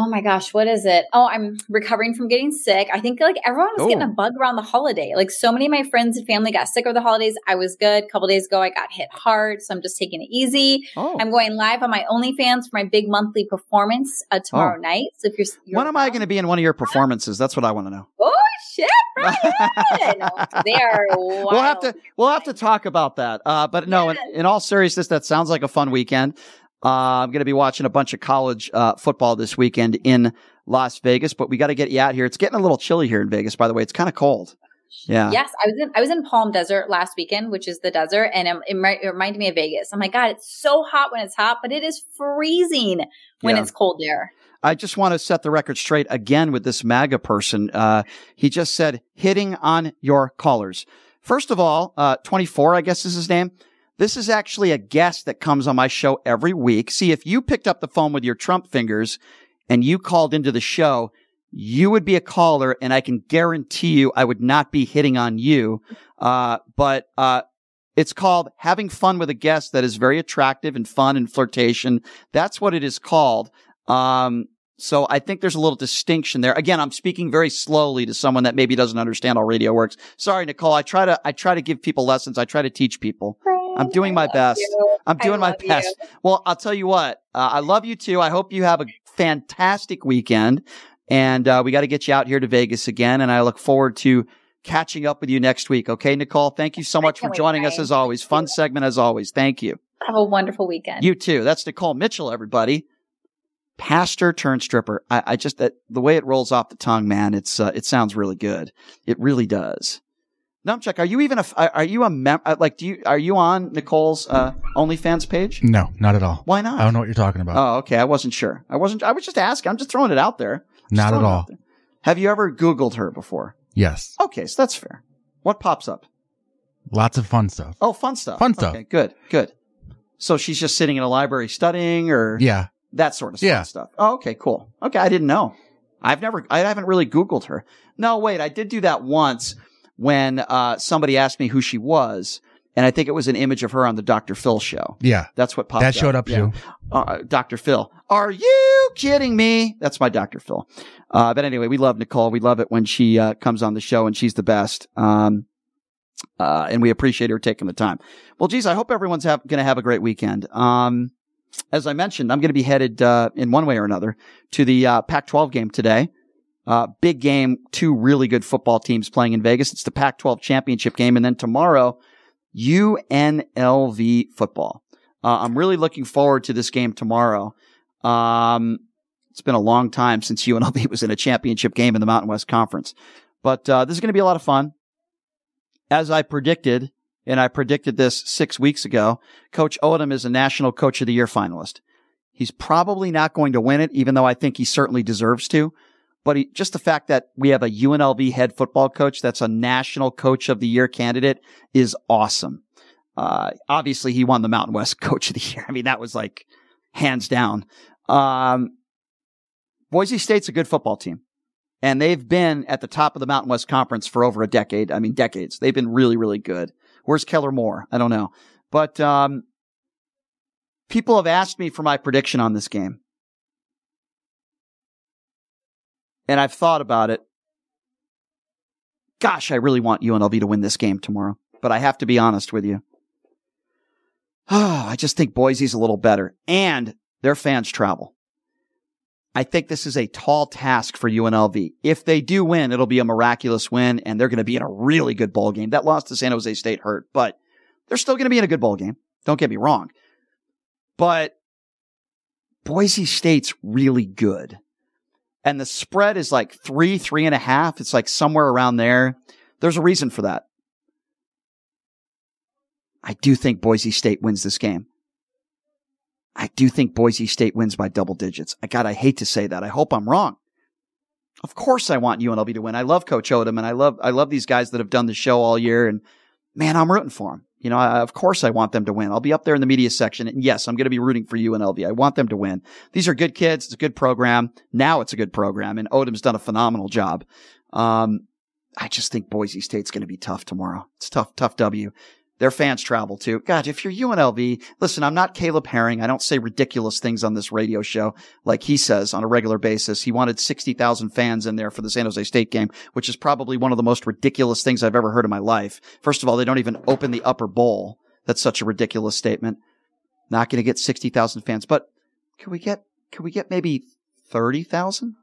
Oh my gosh, what is it? Oh, I'm recovering from getting sick. I think like everyone was getting a Oh. bug around the holiday. Like so many of my friends and family got sick over the holidays. I was good. A couple days ago, I got hit hard, so I'm just taking it easy. Oh. I'm going live on my OnlyFans for my big monthly performance uh, tomorrow Oh. night. So if you're, you're When am I going to be in one of your performances? That's what I want to know. oh shit, Brian, they are. Wild. We'll have to we'll have to talk about that. Uh, but no, in, in all seriousness, that sounds like a fun weekend. Uh, I'm going to be watching a bunch of college uh, football this weekend in Las Vegas, but we got to get you out here. It's getting a little chilly here in Vegas, by the way. It's kind of cold. Yeah. Yes, I was in I was in Palm Desert last weekend, which is the desert, and it, it reminded me of Vegas. I'm like, God, it's so hot when it's hot, but it is freezing when Yeah. it's cold there. I just want to set the record straight again with this MAGA person. Uh, he just said hitting on your callers. First of all, uh, 24, I guess is his name. This is actually a guest that comes on my show every week. See, if you picked up the phone with your Trump fingers and you called into the show, you would be a caller and I can guarantee you I would not be hitting on you. Uh, but, uh, it's called having fun with a guest that is very attractive and fun and flirtation. That's what it is called. Um, so I think there's a little distinction there. Again, I'm speaking very slowly to someone that maybe doesn't understand how radio works. Sorry, Nikole. I try to, I try to give people lessons. I try to teach people. I'm doing my best. I'm doing my love you. best. Well, I'll tell you what. Uh, I love you too. I hope you have a fantastic weekend. And uh, we got to get you out here to Vegas again. And I look forward to catching up with you next week. Okay, Nikole. Thank you so much for can't wait, joining us as always. Fun segment as always. Thank you. Have a wonderful weekend. You too. That's Nikole Mitchell, everybody. Pastor turned stripper. I, I just that the way it rolls off the tongue, man. It's uh, it sounds really good. It really does. Numchuck, are you even a are you a mem- uh, like do you are you on Nikole's uh, OnlyFans page? No, not at all. Why not? I don't know what you're talking about. Oh, okay. I wasn't sure. I wasn't. I was just asking. I'm just throwing it out there. Just not at all. Have you ever Googled her before? Yes. Okay, so that's fair. What pops up? Lots of fun stuff. Oh, fun stuff. Fun stuff. Okay, good, good. So she's just sitting in a library studying, or Yeah. that sort of stuff. Yeah. stuff. Oh, okay, cool. Okay, I didn't know. I've never, I haven't really Googled her. No, wait, I did do that once when uh, somebody asked me who she was, and I think it was an image of her on the Dr. Phil show. Yeah. That's what popped That showed up Yeah. too. Uh, Dr. Phil. Are you kidding me? That's my Dr. Phil. Uh, but anyway, we love Nikole. We love it when she uh, comes on the show and she's the best. Um, uh, and we appreciate her taking the time. Well, geez, I hope everyone's have, going to have a great weekend. Um, as I mentioned, I'm going to be headed uh, in one way or another to the uh, Pac-12 game today. Uh, big game, two really good football teams playing in Vegas. It's the Pac-12 championship game, and then tomorrow, UNLV football. Uh, I'm really looking forward to this game tomorrow. Um, it's been a long time since UNLV was in a championship game in the Mountain West Conference, but uh, this is going to be a lot of fun. As I predicted, and I predicted this six weeks ago, Coach Odom is a National Coach of the Year finalist. He's probably not going to win it, even though I think he certainly deserves to. But he, just the fact that we have a UNLV head football coach that's a National Coach of the Year candidate is awesome. Uh, obviously, he won the Mountain West Coach of the Year. I mean, that was like hands down. Um, Boise State's a good football team. And they've been at the top of the Mountain West Conference for over a decade. I mean, decades. They've been really, really good. Where's Kellen Moore? I don't know. But um, people have asked me for my prediction on this game. And I've thought about it. Gosh, I really want UNLV to win this game tomorrow. But I have to be honest with you. Oh, I just think Boise's a little better. And their fans travel. I think this is a tall task for UNLV. If they do win, it'll be a miraculous win and they're going to be in a really good ball game. That loss to San Jose State hurt, but they're still going to be in a good ball game. Don't get me wrong. But Boise State's really good. And the spread is like three, three and a half. It's like somewhere around there. There's a reason for that. I do think Boise State wins this game. I do think Boise State wins by double digits. I God, I hate to say that. I hope I'm wrong. Of course I want UNLV to win. I love Coach Odom and I love I love these guys that have done the show all year and man, I'm rooting for them. You know, I, of course I want them to win. I'll be up there in the media section and yes, I'm going to be rooting for UNLV. I want them to win. These are good kids. It's a good program. Now it's a good program and Odom's done a phenomenal job. Um, I just think Boise State's going to be tough tomorrow. It's tough, tough W. Their fans travel too. God, if you're UNLV, listen, I'm not Caleb Herring. I don't say ridiculous things on this radio show like he says on a regular basis. He wanted 60,000 fans in there for the San Jose State game, which is probably one of the most ridiculous things I've ever heard in my life. First of all, they don't even open the upper bowl. That's such a ridiculous statement. Not going to get 60,000 fans, but could we get, could we get maybe 30,000?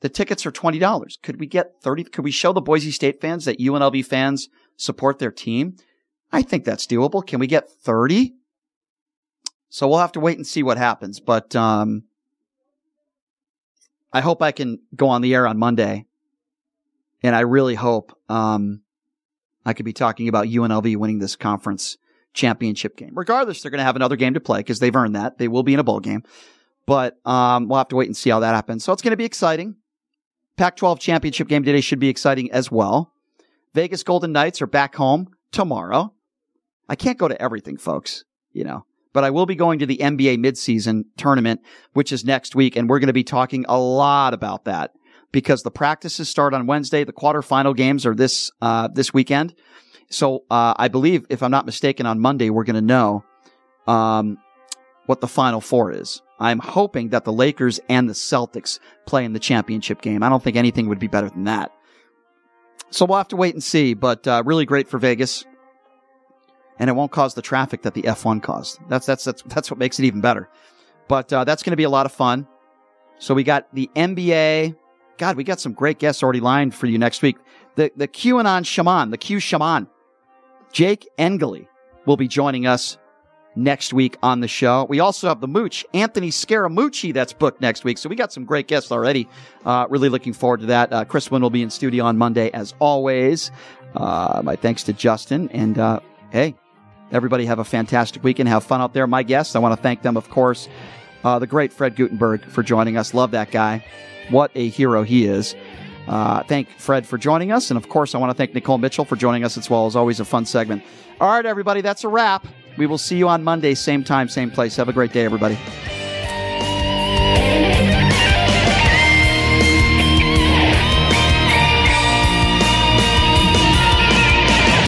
The tickets are $20. Could we get 30? Could we show the Boise State fans that UNLV fans support their team? I think that's doable. Can we get 30? So we'll have to wait and see what happens. But um, I hope I can go on the air on Monday. And I really hope um, I could be talking about UNLV winning this conference championship game. Regardless, they're going to have another game to play because they've earned that. They will be in a bowl game. But um, we'll have to wait and see how that happens. So it's going to be exciting. Pac 12 championship game today should be exciting as well. Vegas Golden Knights are back home tomorrow. I can't go to everything, folks, you know, but I will be going to the NBA midseason tournament, which is next week. And we're going to be talking a lot about that because the practices start on Wednesday. The quarterfinal games are this, uh, this weekend. So, uh, I believe, if I'm not mistaken, on Monday, we're going to know, um, what the final four is. I'm hoping that the Lakers and the Celtics play in the championship game. I don't think anything would be better than that. So we'll have to wait and see, but uh, really great for Vegas and it won't cause the traffic that the F1 caused. That's that's that's that's what makes it even better. But uh, that's going to be a lot of fun. So we got the NBA. God, we got some great guests already lined for you next week. The the QAnon shaman, the Q shaman, Jake Angeli will be joining us next week on the show. We also have the Mooch, Anthony Scaramucci, that's booked next week. So we got some great guests already. Uh, really looking forward to that. Uh, Chris Wynn will be in studio on Monday as always. Uh, my thanks to Justin. And uh, hey, Everybody have a fantastic weekend. Have fun out there. My guests, I want to thank them, of course, uh, the great Fred Guttenberg for joining us. Love that guy. What a hero he is. Uh, thank Fred for joining us. And of course, I want to thank Nikole Mitchell for joining us as well. As always, a fun segment. All right, everybody, that's a wrap. We will see you on Monday, same time, same place. Have a great day, everybody.